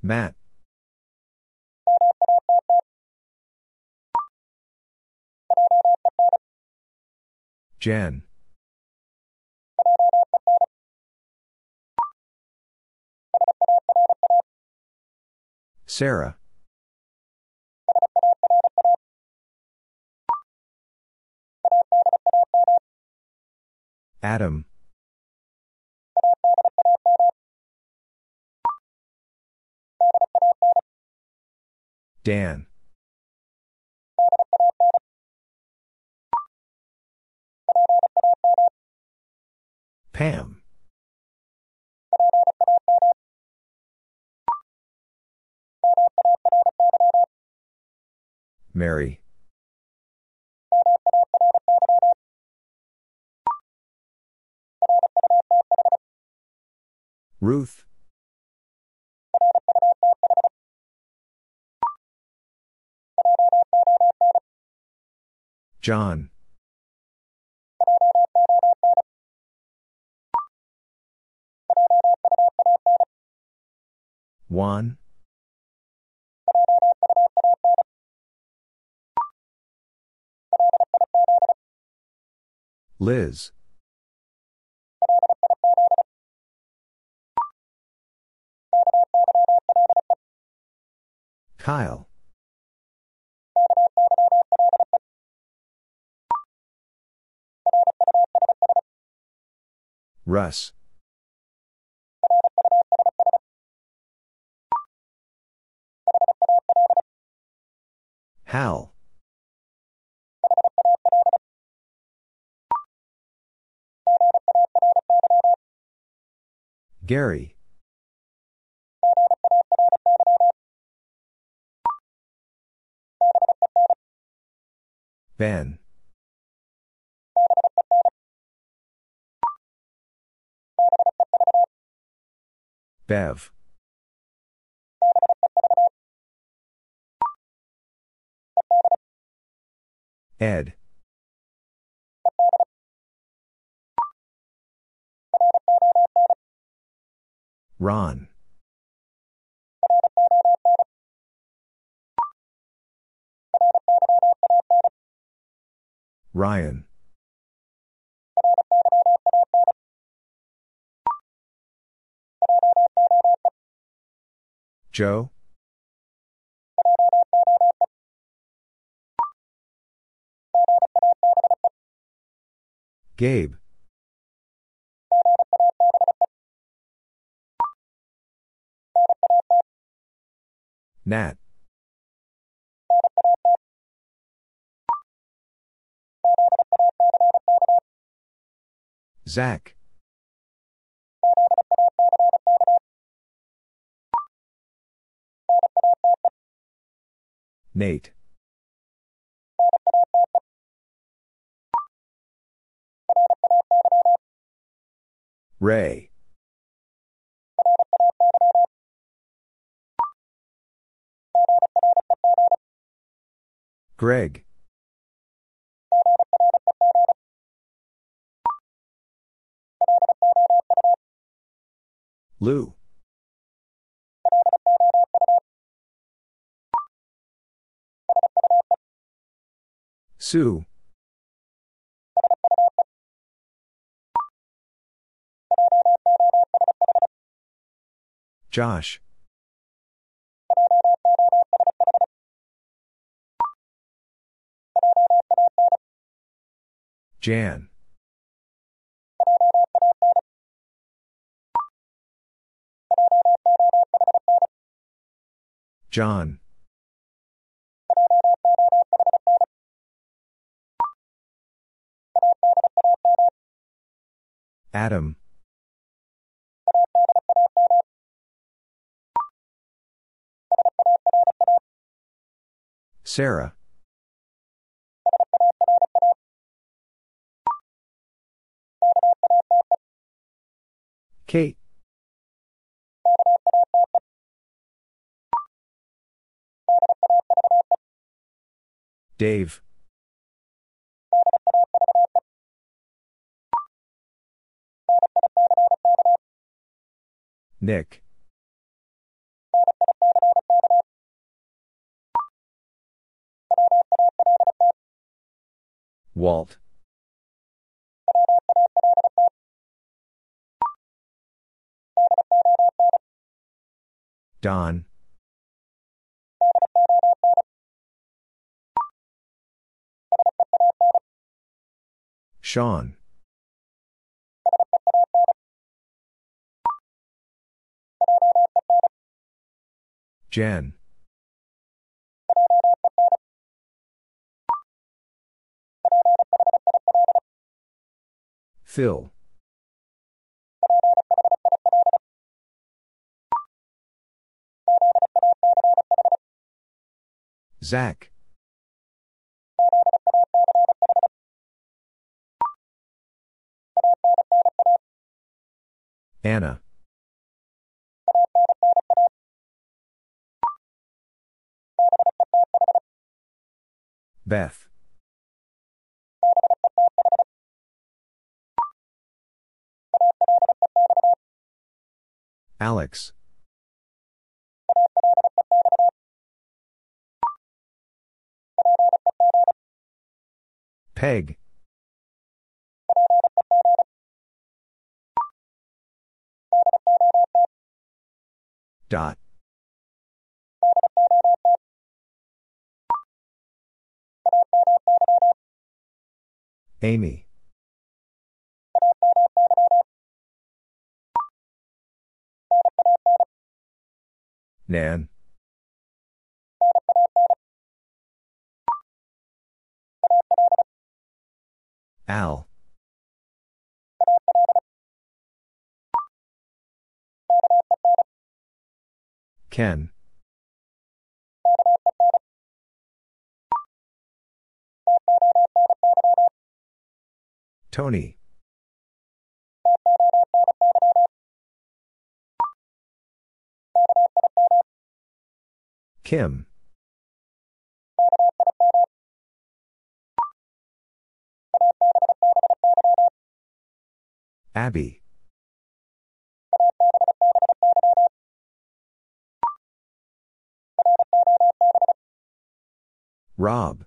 Matt. Jen. Sara. Adam. Dan. Pam. Mary. Ruth. John. Juan. Liz. Kyle. Russ. Hal. Gary. Ben. Bev. Ed. Ron. Ryan. Joe? Gabe. Nat. Zach. Nate. Ray. Greg. Lou. Sue. Josh. Jan. John. Adam. Sara. Kate. Dave. Nick. Walt. Don. Sean. Jen. Phil. Zach. Anna. Beth. Alex. Peg. Dot. Amy. Nan. Al. Ken. Tony. Kim. Abby. Rob.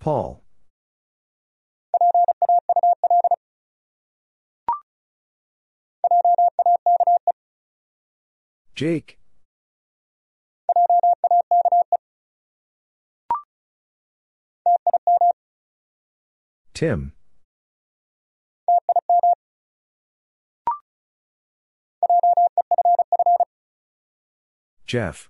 Paul. Jake. Tim. Jeff.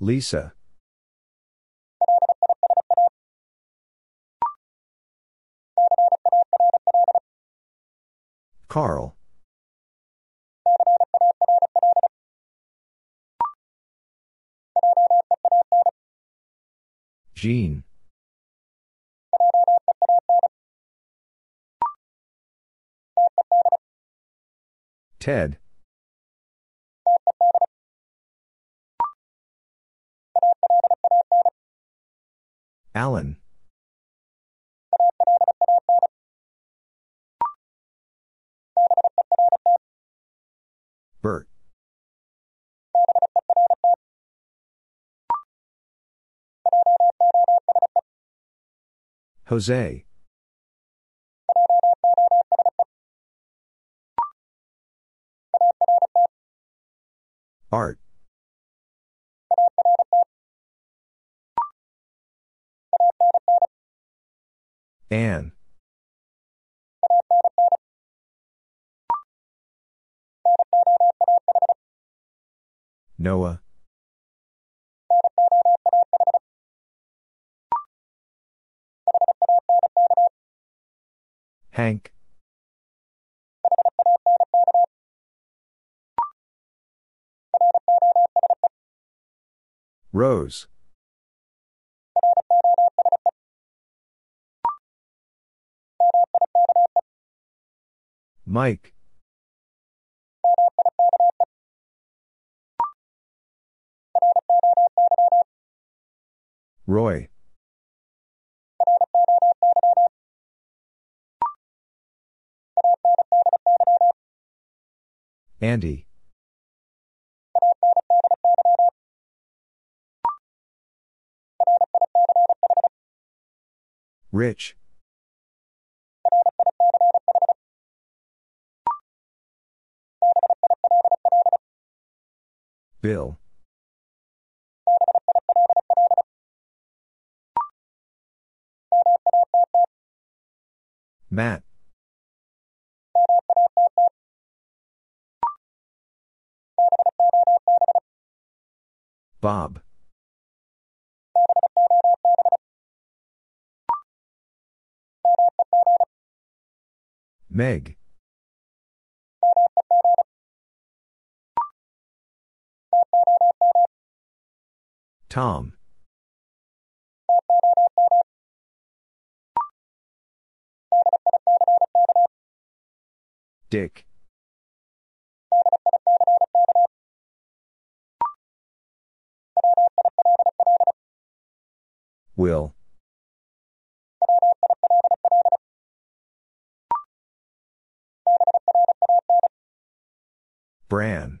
Lisa. Carl. Jean. Ted. Alan. Bert. Jose. Art. Anne. Noah. Hank. Rose. Mike. Roy. Andy. Rich. Bill. Matt. Bob. Meg. Tom. Dick. Will. Bran.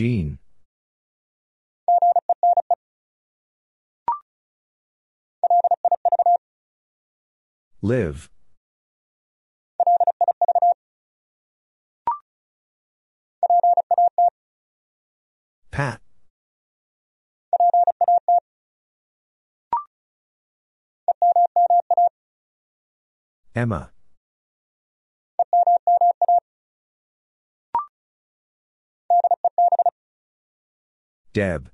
Jean. Liv. Pat. Emma. Deb.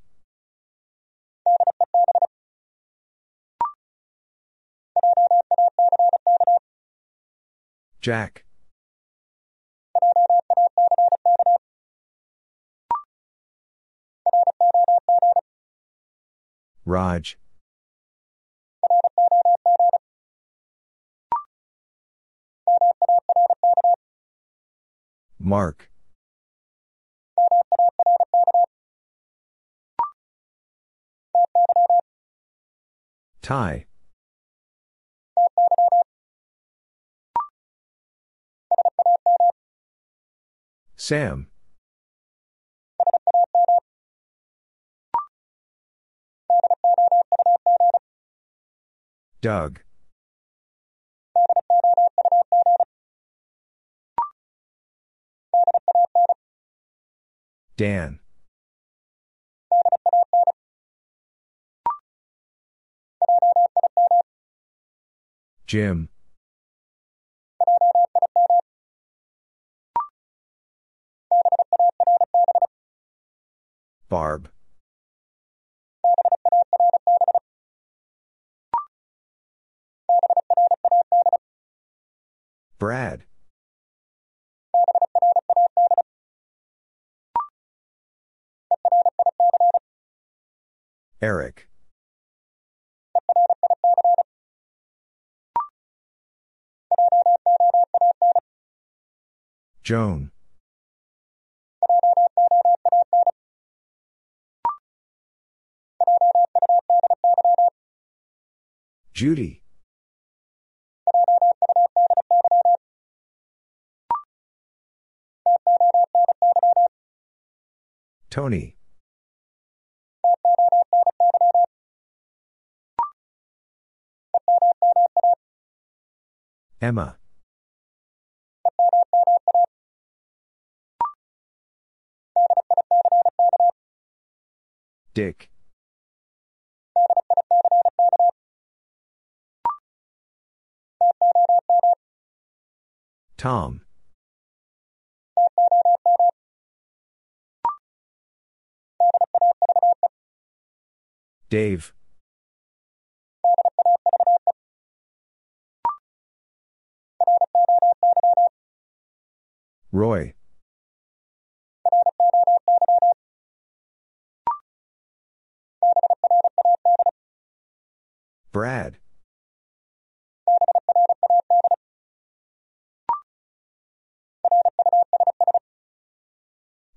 Jack. Raj. Mark. Ty. Sam. Doug. Dan. Jim. Barb. Brad. Eric. Joan. Judy. Tony. Emma. Dick. Tom. Dave. Roy. Brad.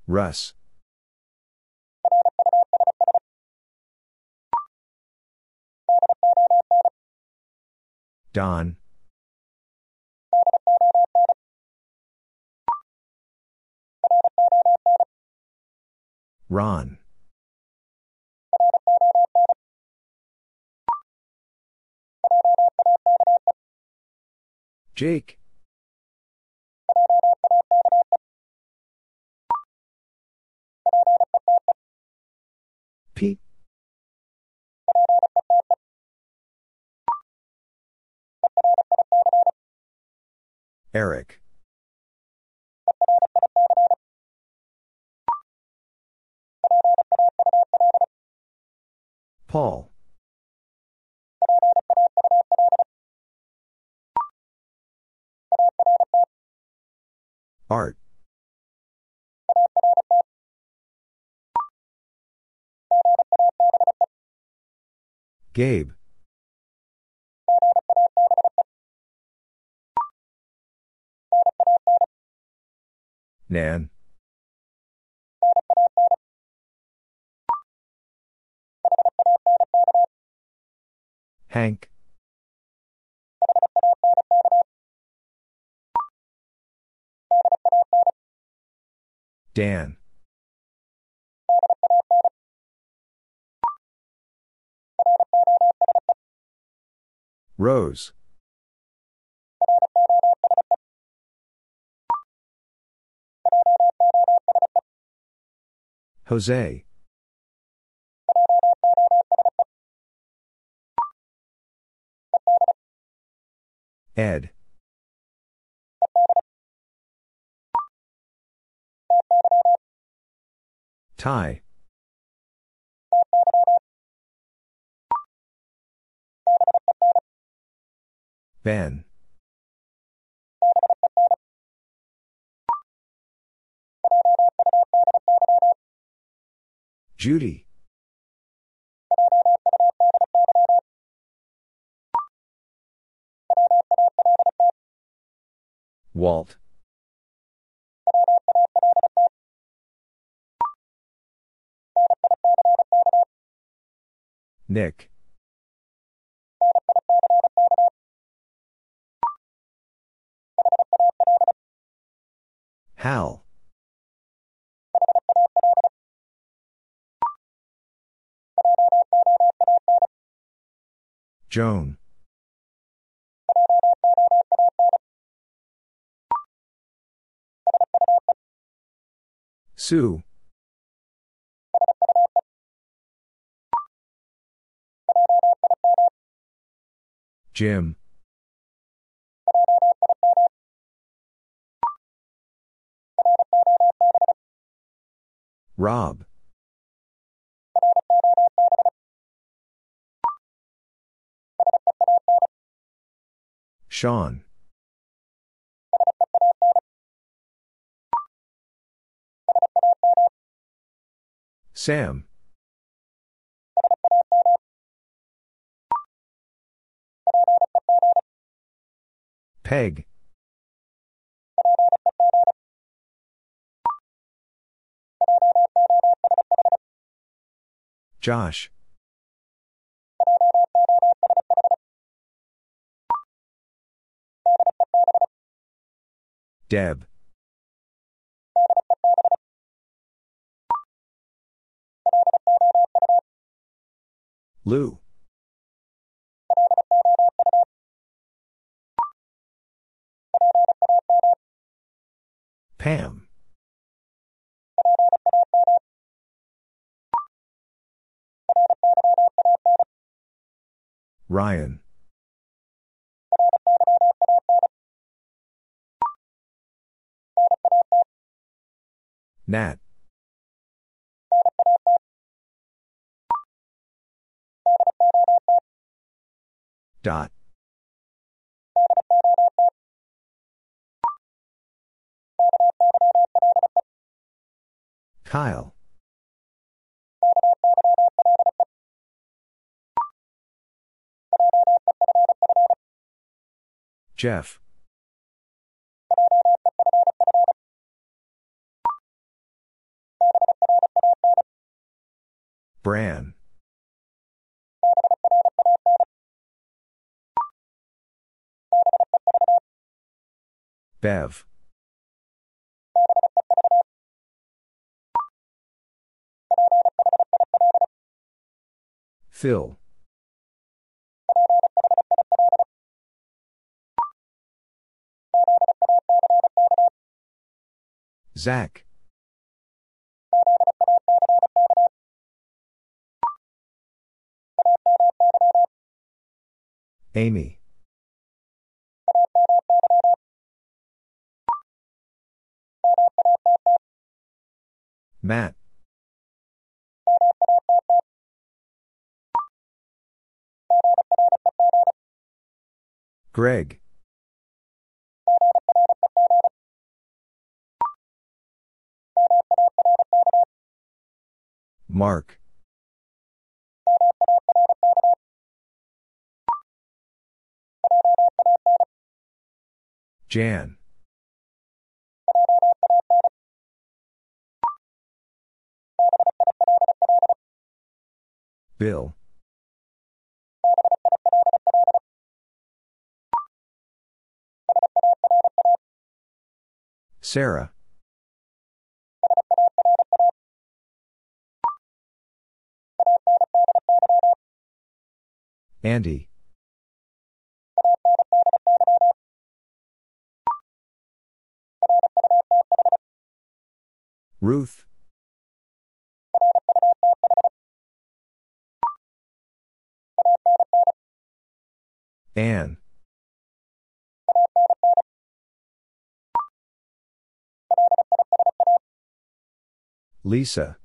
Russ. Don. Ron. Jake. Pete. Eric. Paul. Art. Gabe. Nan. Hank. Dan. Rose. Jose. Ed. Ty. Ben. Judy. Walt. Nick. Hal. Joan. Sue. Jim. Rob. Sean. Sam. Peg. Josh. Deb. Lou. Pam. Ryan. Nat. Dot. Kyle. Jeff. Bran. Bev. Phil. Zach. Amy. Matt. Greg. Mark. Jan. Bill. Sara. Andy. Ruth. Anne. Lisa.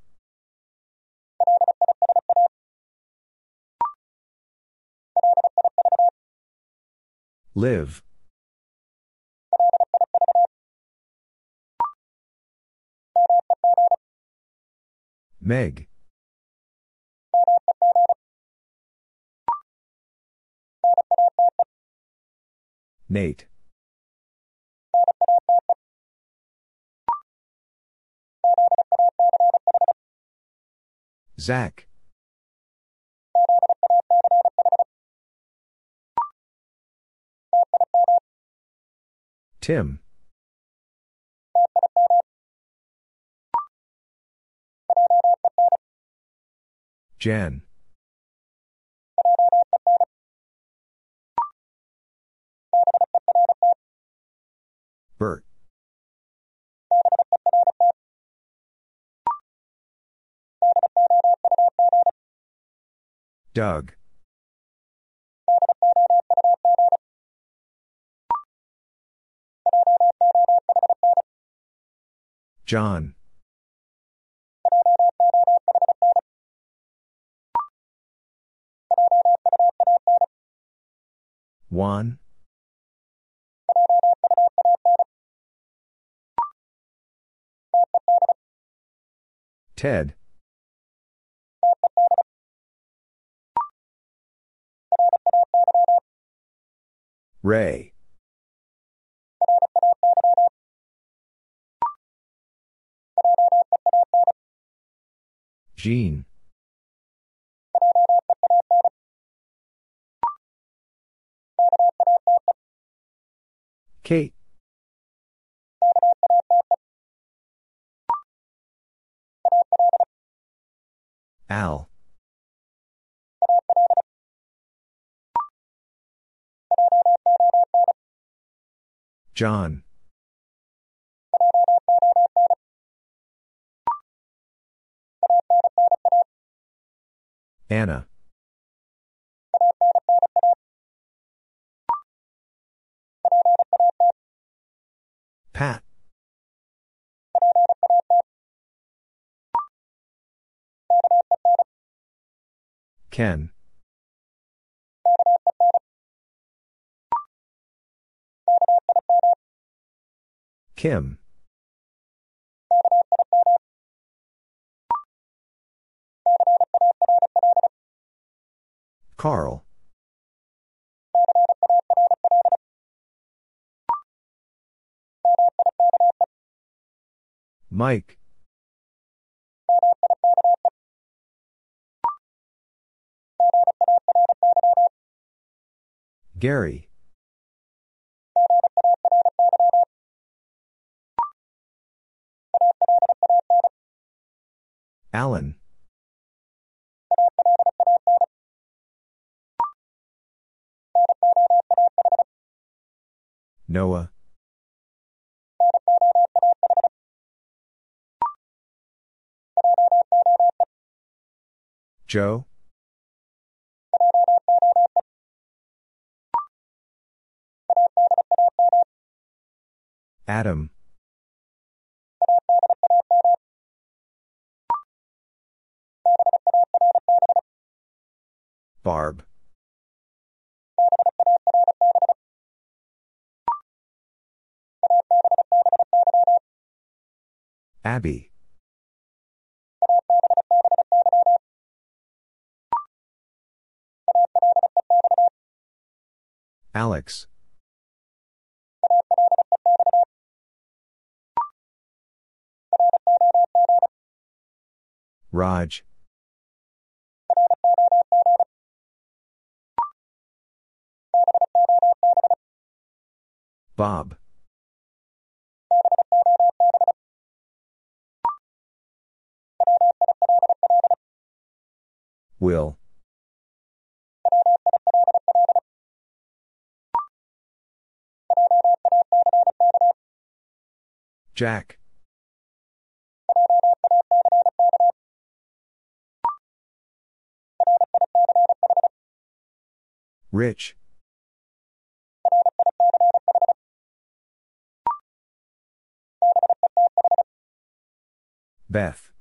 Liv. Meg. Nate. Zach. Tim. Jen. Bert. Doug. John. Juan. Ted. Ray. Jean. Kate. Al. John. Anna. Pat. Ken. Kim. Carl. Mike. Gary. Alan. Noah. Joe. Adam. Barb. Abby. Alex. Raj. Bob. Will. Jack. Rich. Beth.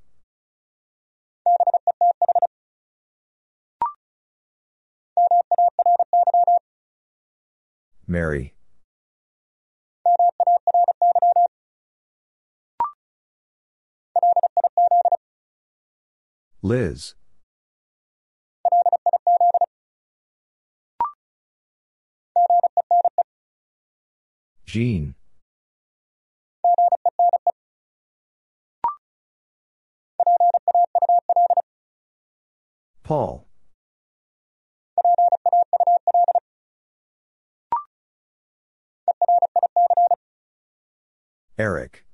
Mary. Liz. Jean. Paul. Eric.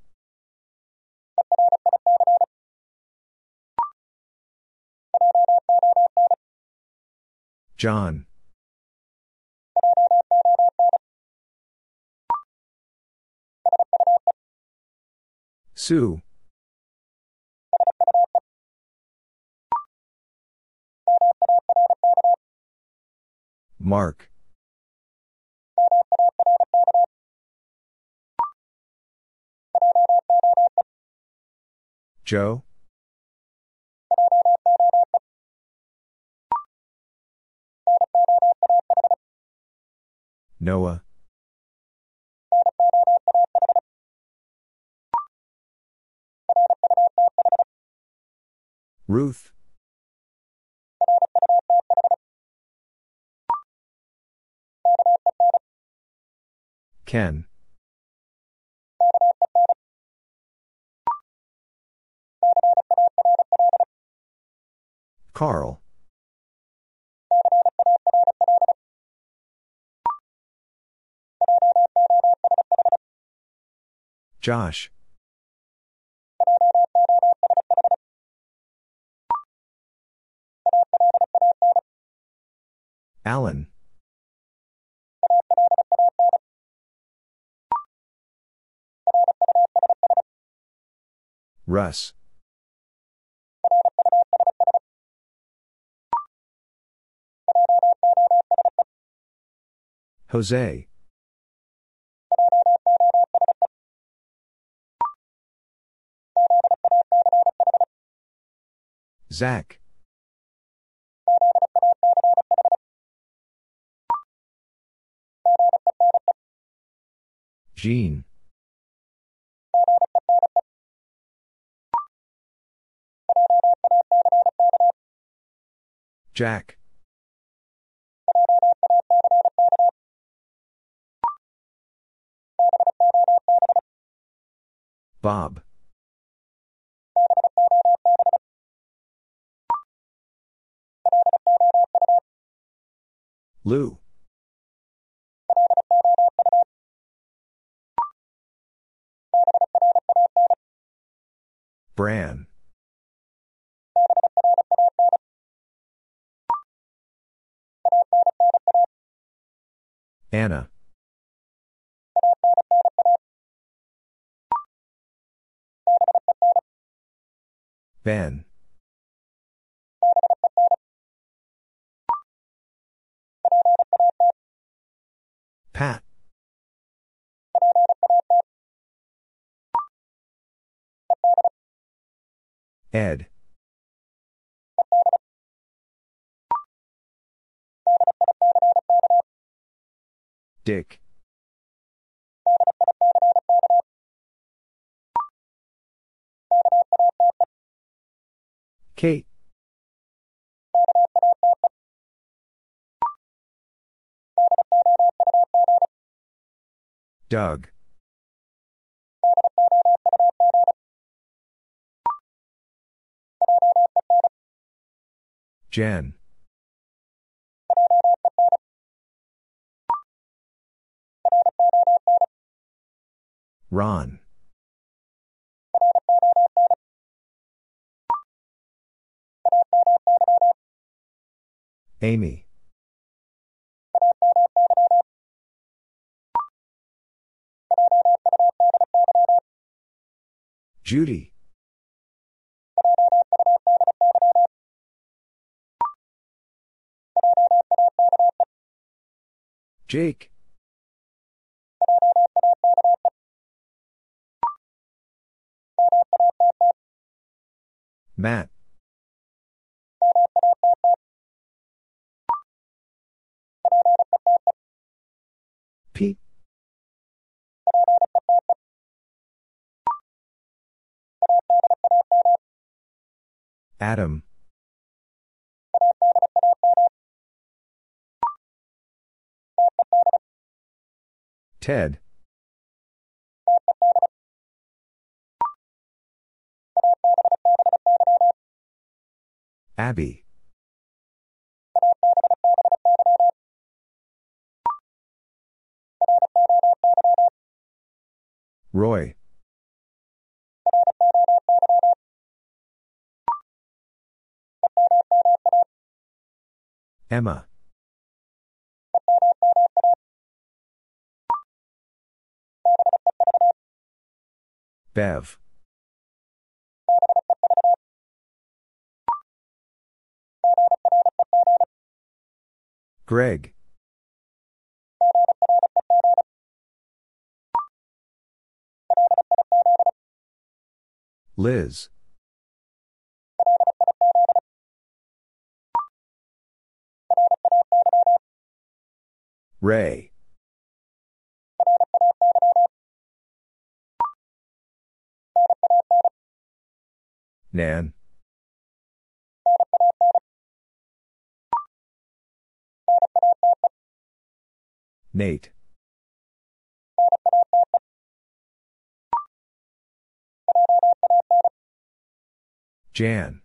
John. Sue. Mark. Joe? Noah? Ruth? Ken? Carl? Josh? Alan? Russ? Jose? Zach? Jean? Jack? Bob? Lou? Bran? Anna? Ben? Pat? Ed? Dick? Kate? Doug? Jen? Ron? Amy? Judy? Jake? Matt? Pete. Adam. Ted. Abby. Roy. Emma. Bev. Greg. Liz. Ray. Nan. Nate. Jan.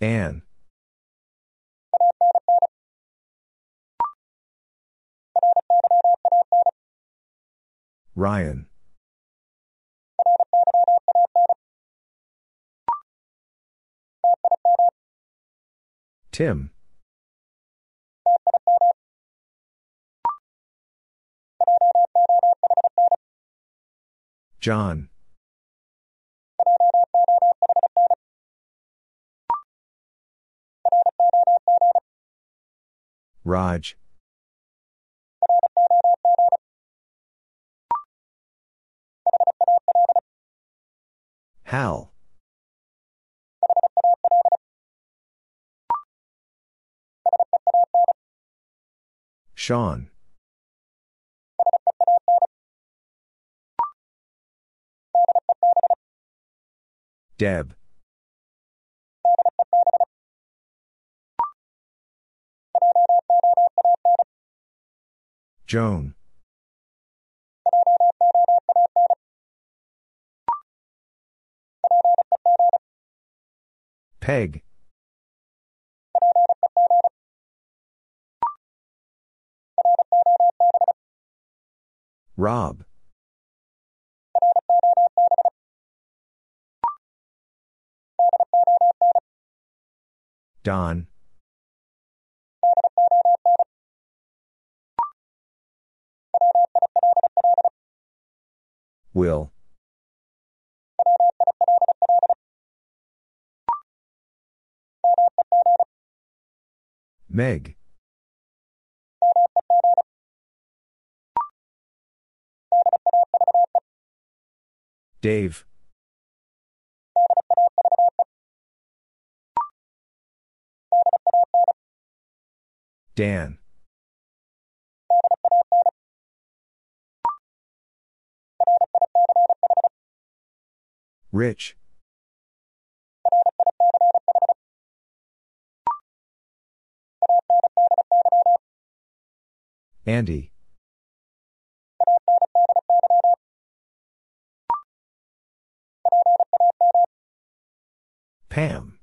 Anne. Ryan. Tim. John. Raj. Hal. Sean. Deb. Joan. Peg. Rob. Don. Will. Meg. Dave. Dan. Rich. Andy. Pam.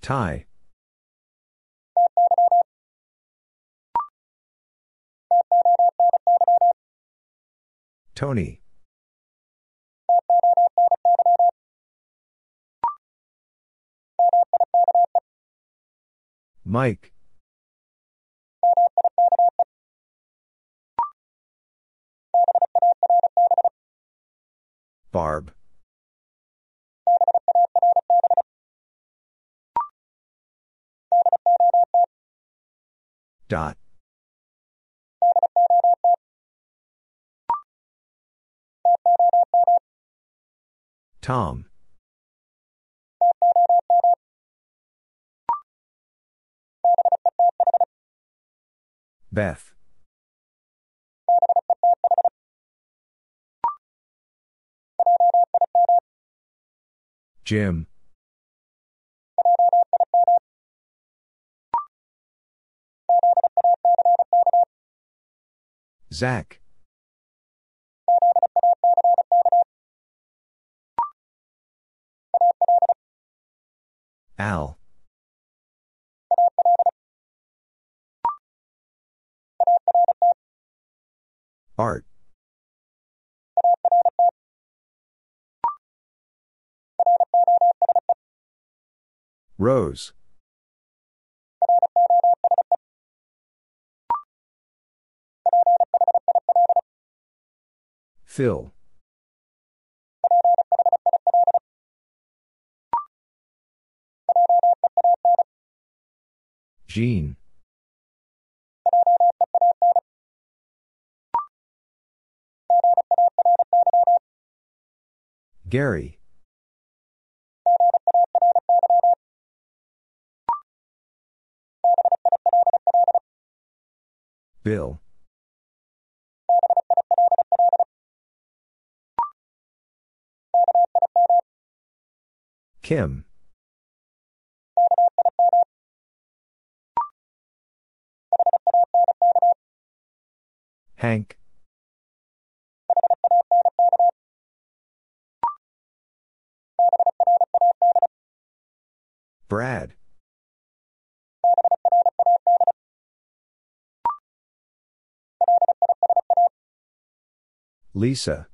Ty. Tony. Mike. Barb. Dot. Tom. Beth. Jim. Zach. Al. Art. Rose. Phil. Jean. Gary. Bill. Kim. Hank. Brad. Lisa.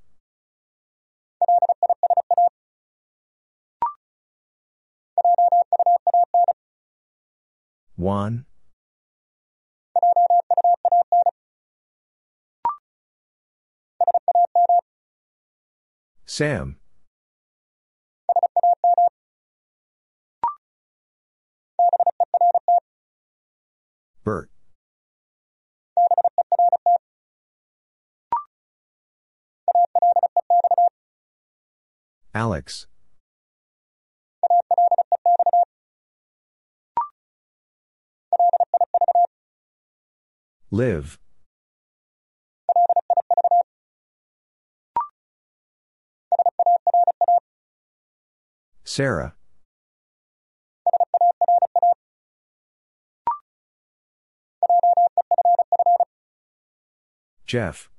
Juan. Sam. Bert. Alex. Liv. Sara. Jeff.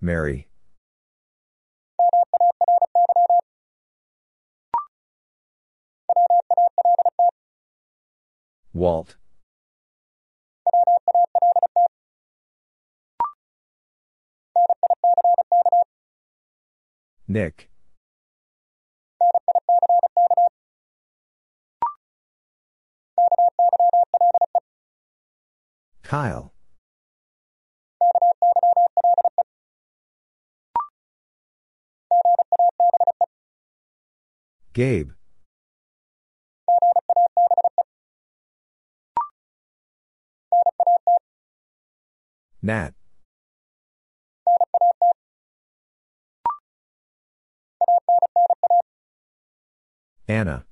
Mary. Walt. Nick. Kyle. Gabe. Nat. Anna.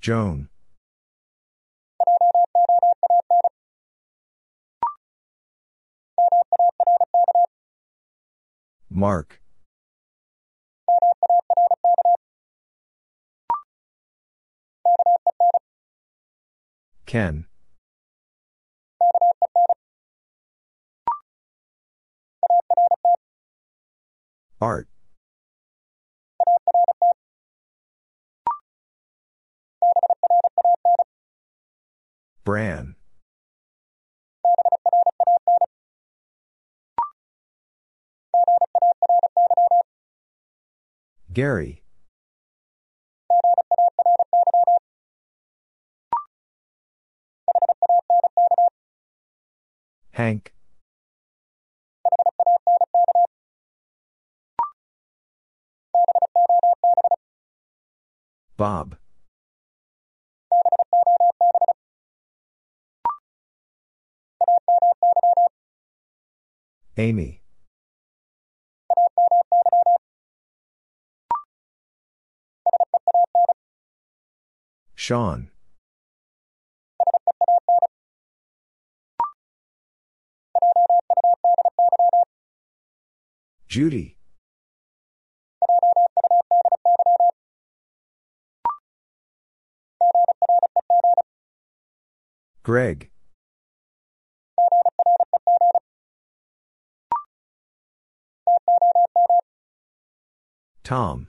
Joan. Mark. Ken. Art. Bran. Gary. Hank. Bob. Amy. Sean. Judy. Greg. Tom.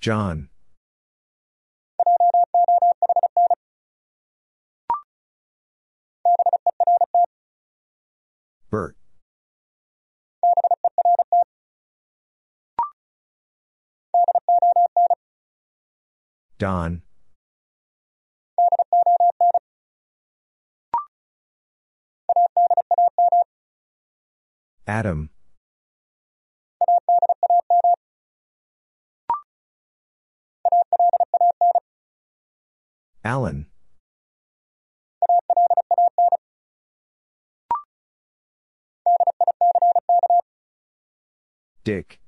John. Bert. Don. Adam. Alan. Dick.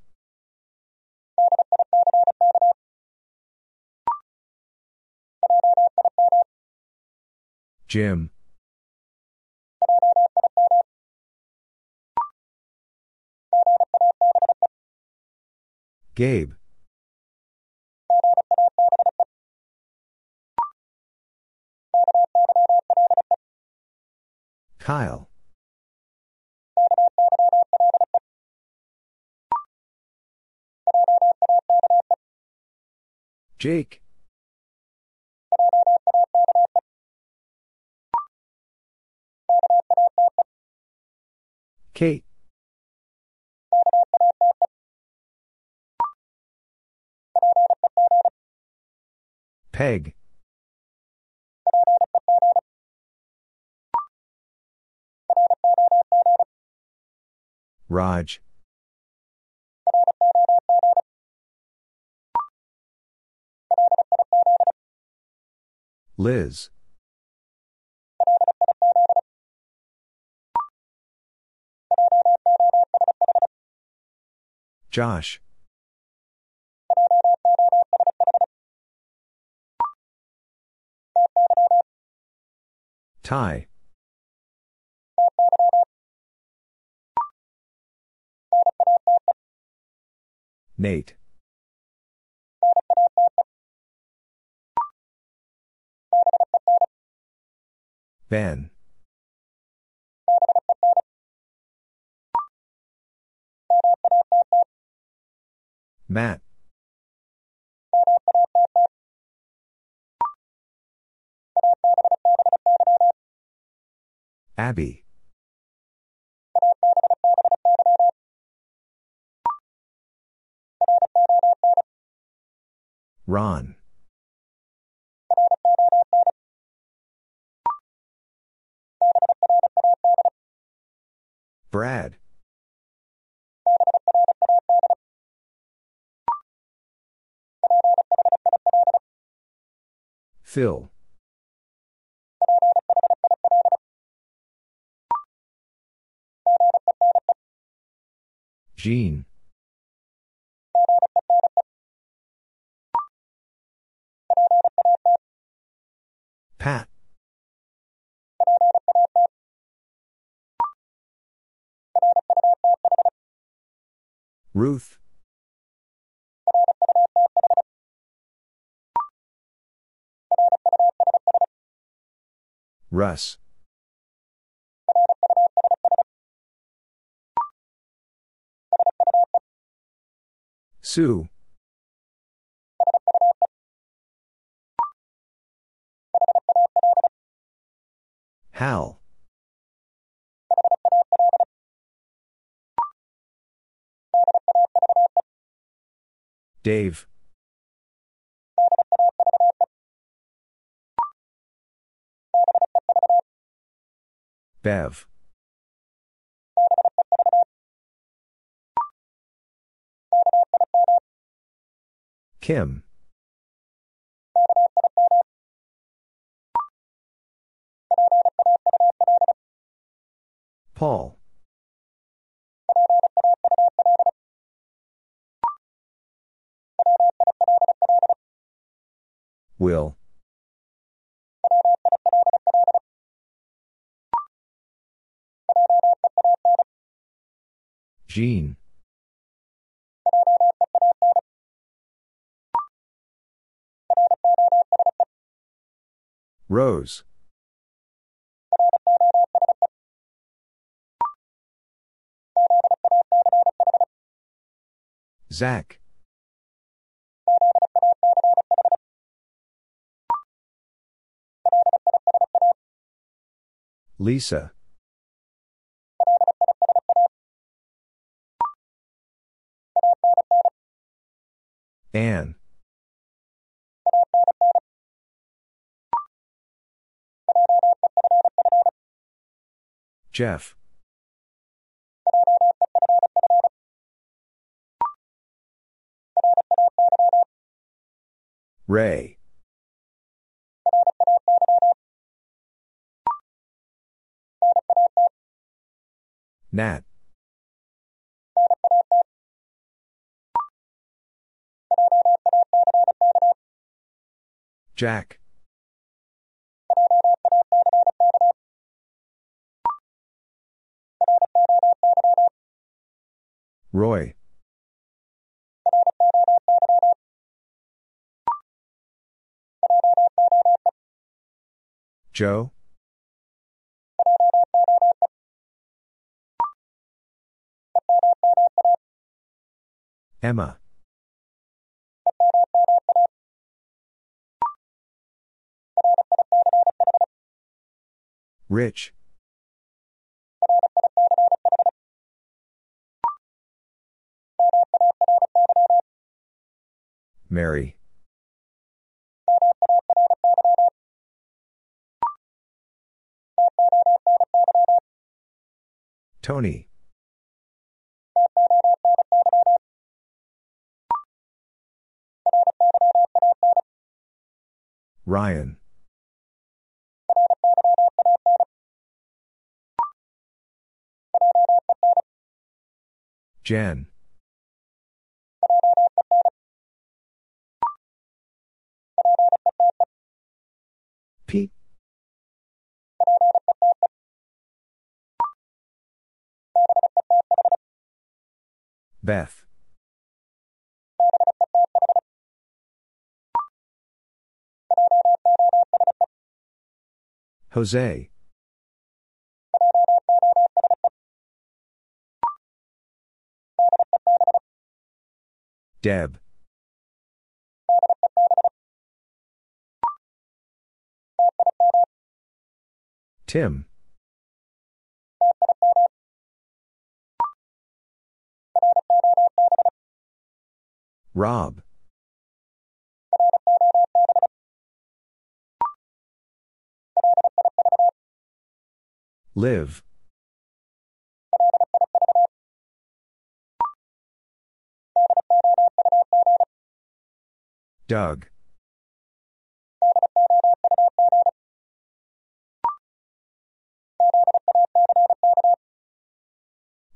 Jim. Gabe. Kyle. Jake. Kate. Peg. Raj. Liz. Josh. Ty. Nate. Ben. Matt. Abby. Ron. Brad. Phil. Jean. Pat. Ruth. Russ. Sue. Hal. Dave. Bev. Kim. Paul. Will. Jean. Rose. Zach. Lisa. Anne. Jeff. Ray. Nat. Jack. Roy. Joe. Emma. Rich. Mary. Tony. Ryan. Jen. Beth. Jose. Deb. Tim. Rob. Liv. Doug.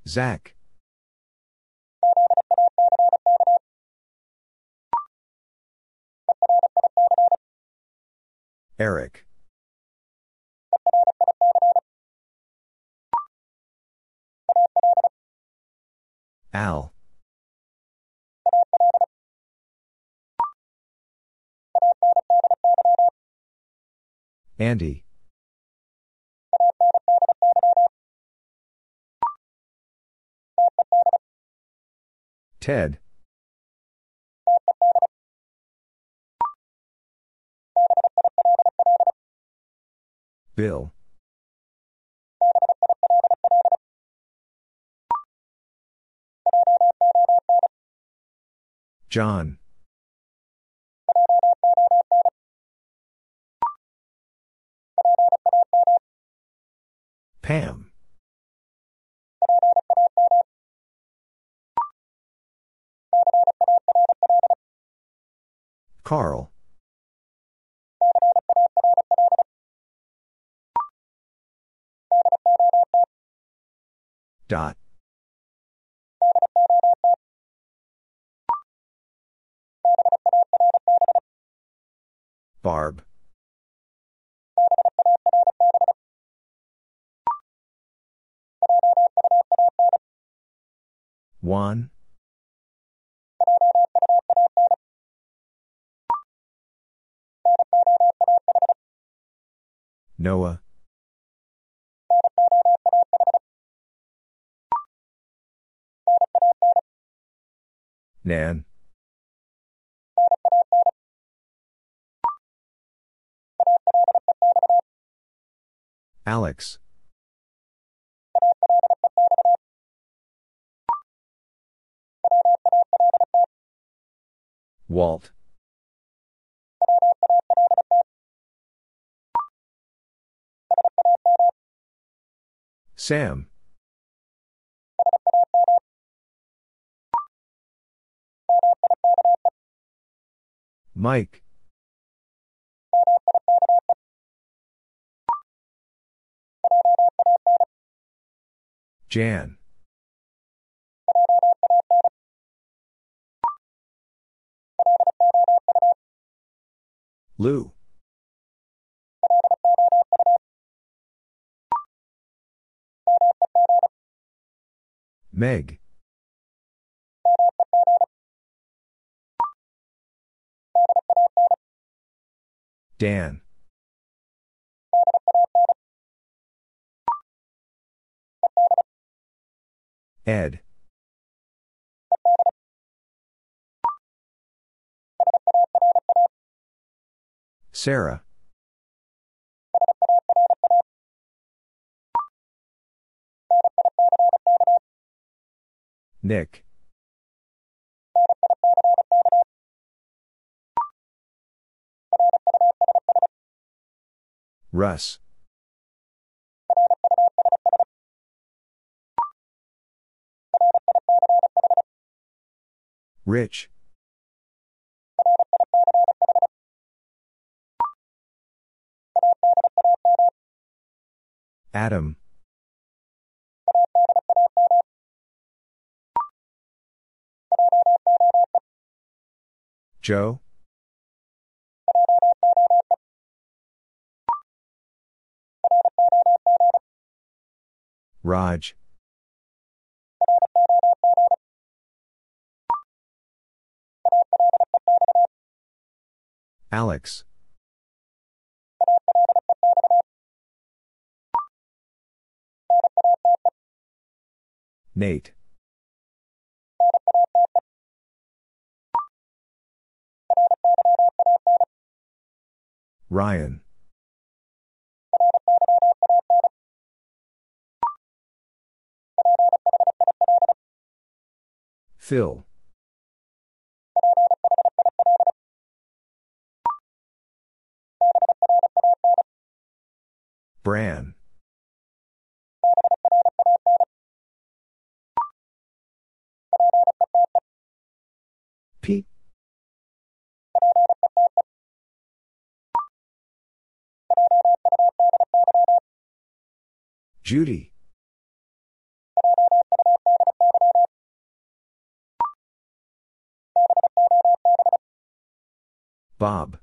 Zach. Eric. Al. Andy. Ted. Bill. John. Pam. Carl. Dot. Barb. Juan. Noah. Nan. Alex. Walt. Sam. Mike. Jan. Lou. Meg. Dan. Ed. Sara. Nick. Russ. Rich. Adam. Joe. Raj. Alex. Nate. Ryan. Phil. Bran. Pete. Judy. Bob.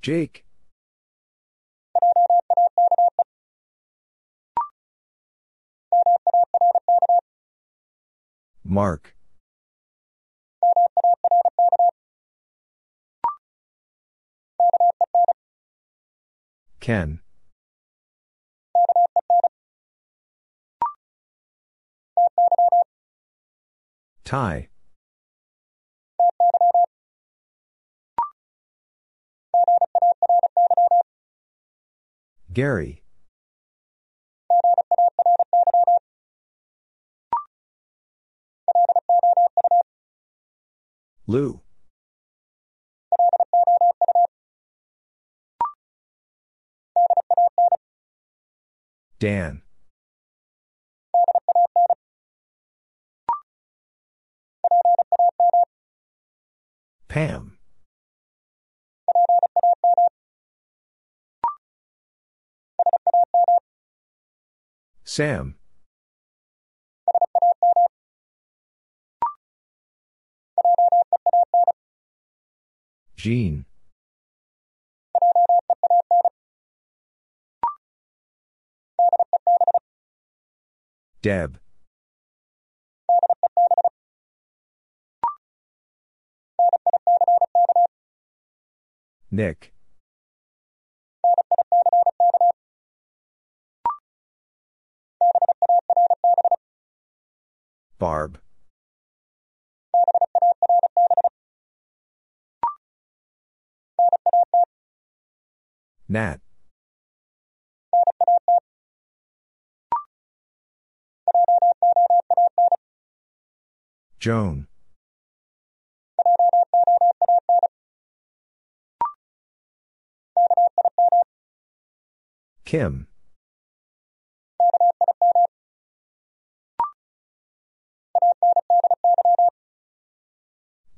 Jake. Mark. Ken. Ty. Gary. Lou. Dan. Pam. Sam. Jean. Deb. Nick. Barb. Nat. Joan. Kim.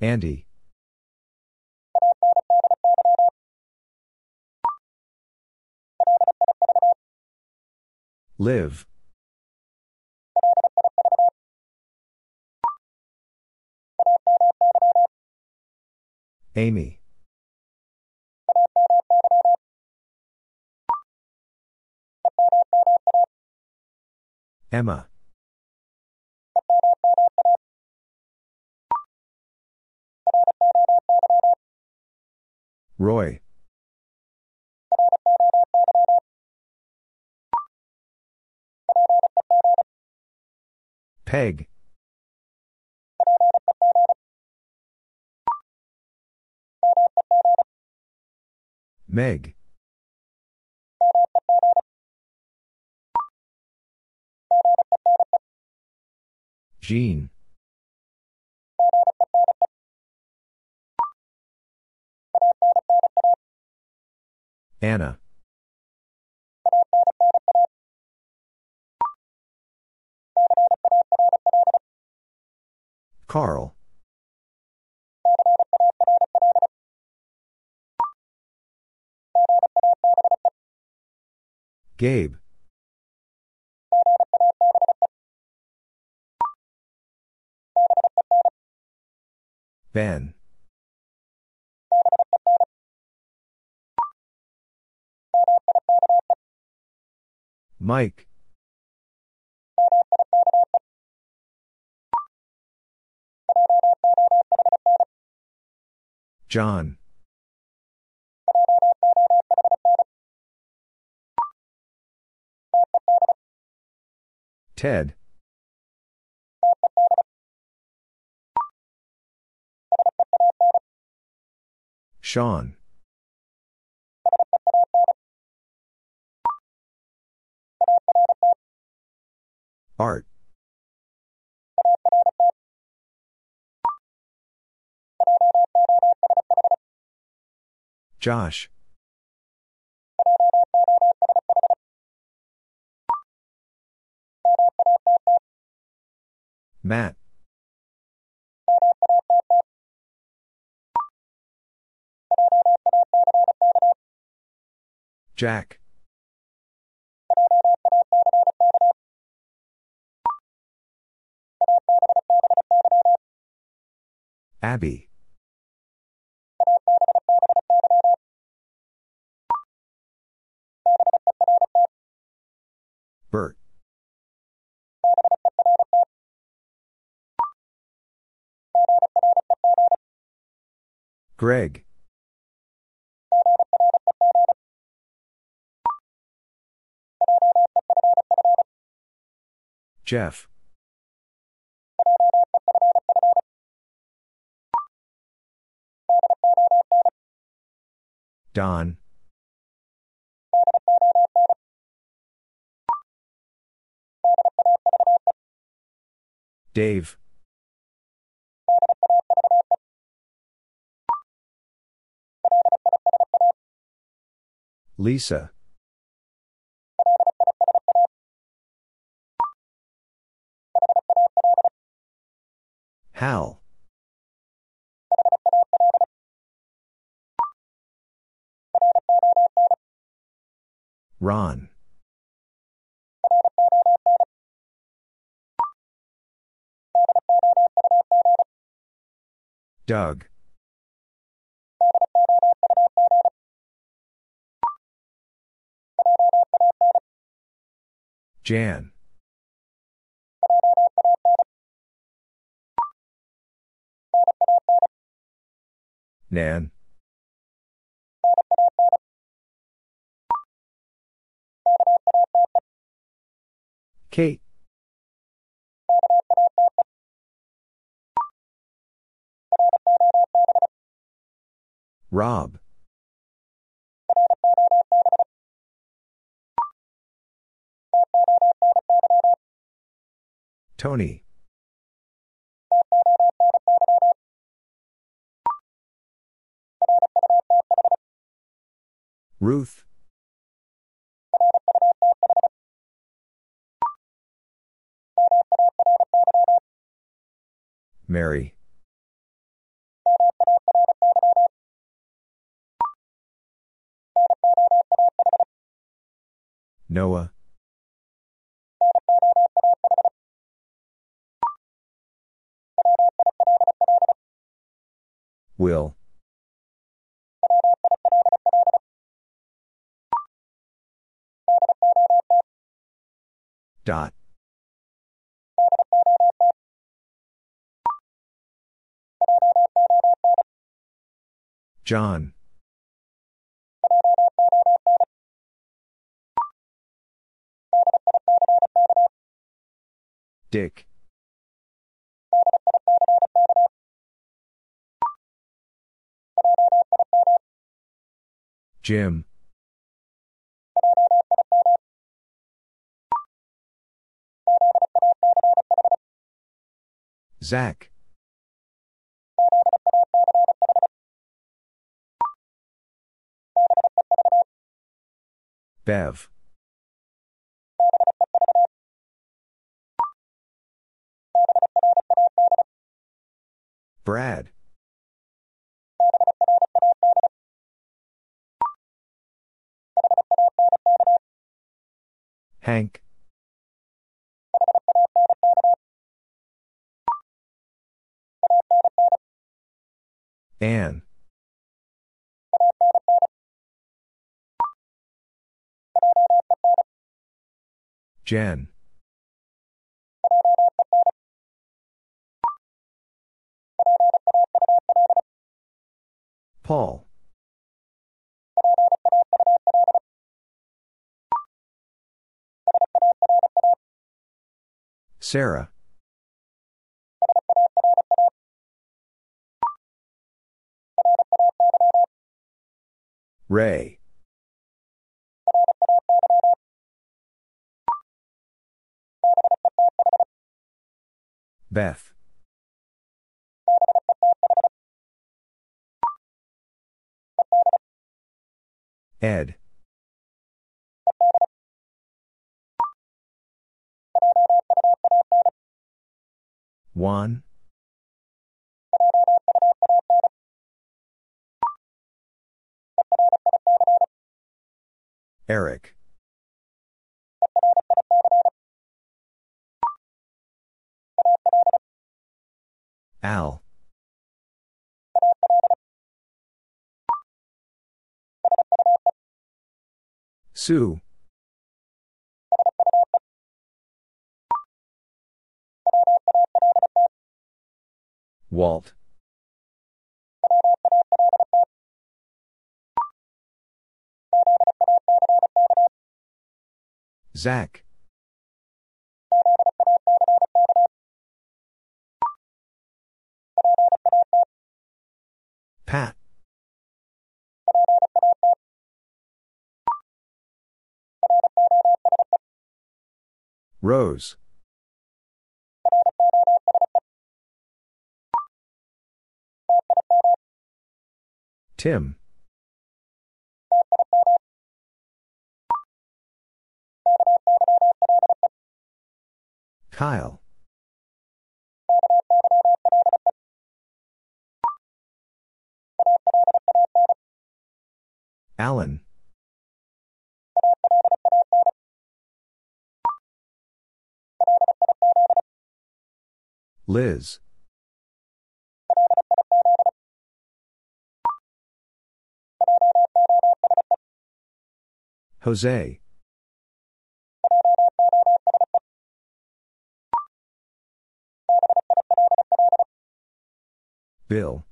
Andy. Liv. Amy. Emma. Roy. Peg. Meg. Jean. Anna. Carl. Gabe. Ben. Mike. John. Ted. Sean. Art. Josh. Matt. Jack. Abby. Bert. Greg. Jeff. Don. Dave. Lisa. Hal. Ron. Doug. Jan. Nan. Kate. Rob. Tony. Ruth. Mary. Noah. Will. Dot. John. Dick. Jim. Zach. Bev. Brad. Hank. Anne. Jen. Paul. Sara. Ray. Beth. Ed. Juan. Eric. Al. Sue. Walt. Zach. Pat. Rose. Tim. Kyle. Alan. Liz. Jose. Bill.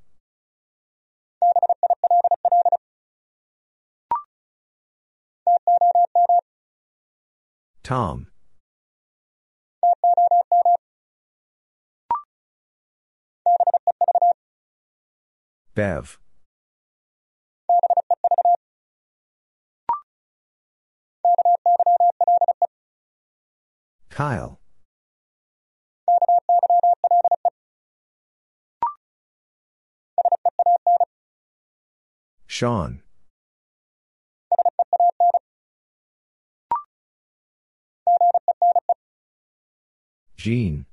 Tom. Bev. Kyle. Sean. Jean.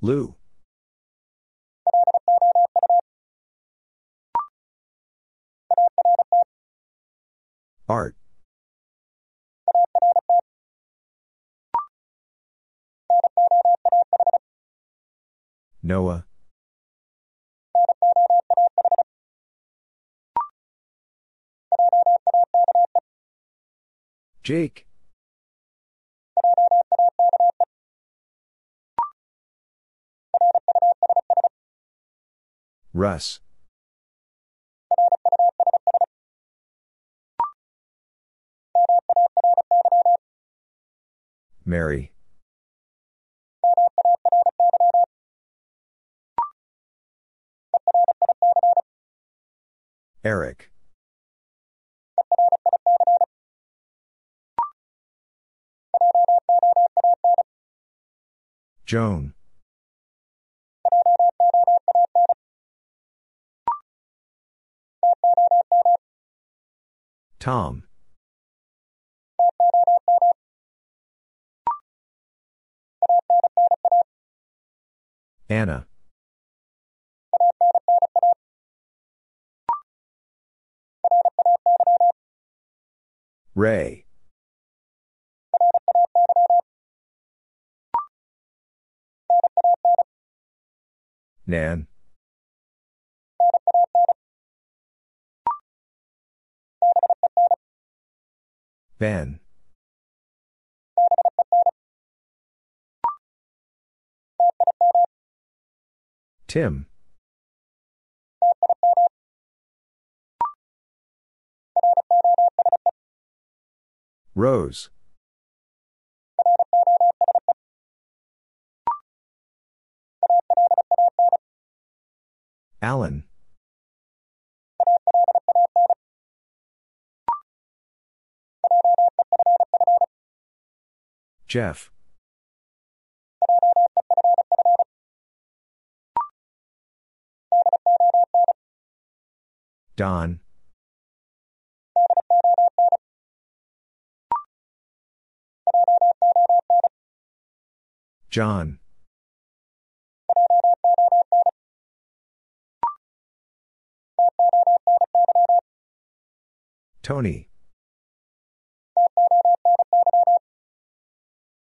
Lou. Art. Noah. Jake. Russ. Mary. Eric. Joan. Tom. Anna. Ray. Nan. Ben. Tim. Rose. Alan. Jeff. Don. John. Tony.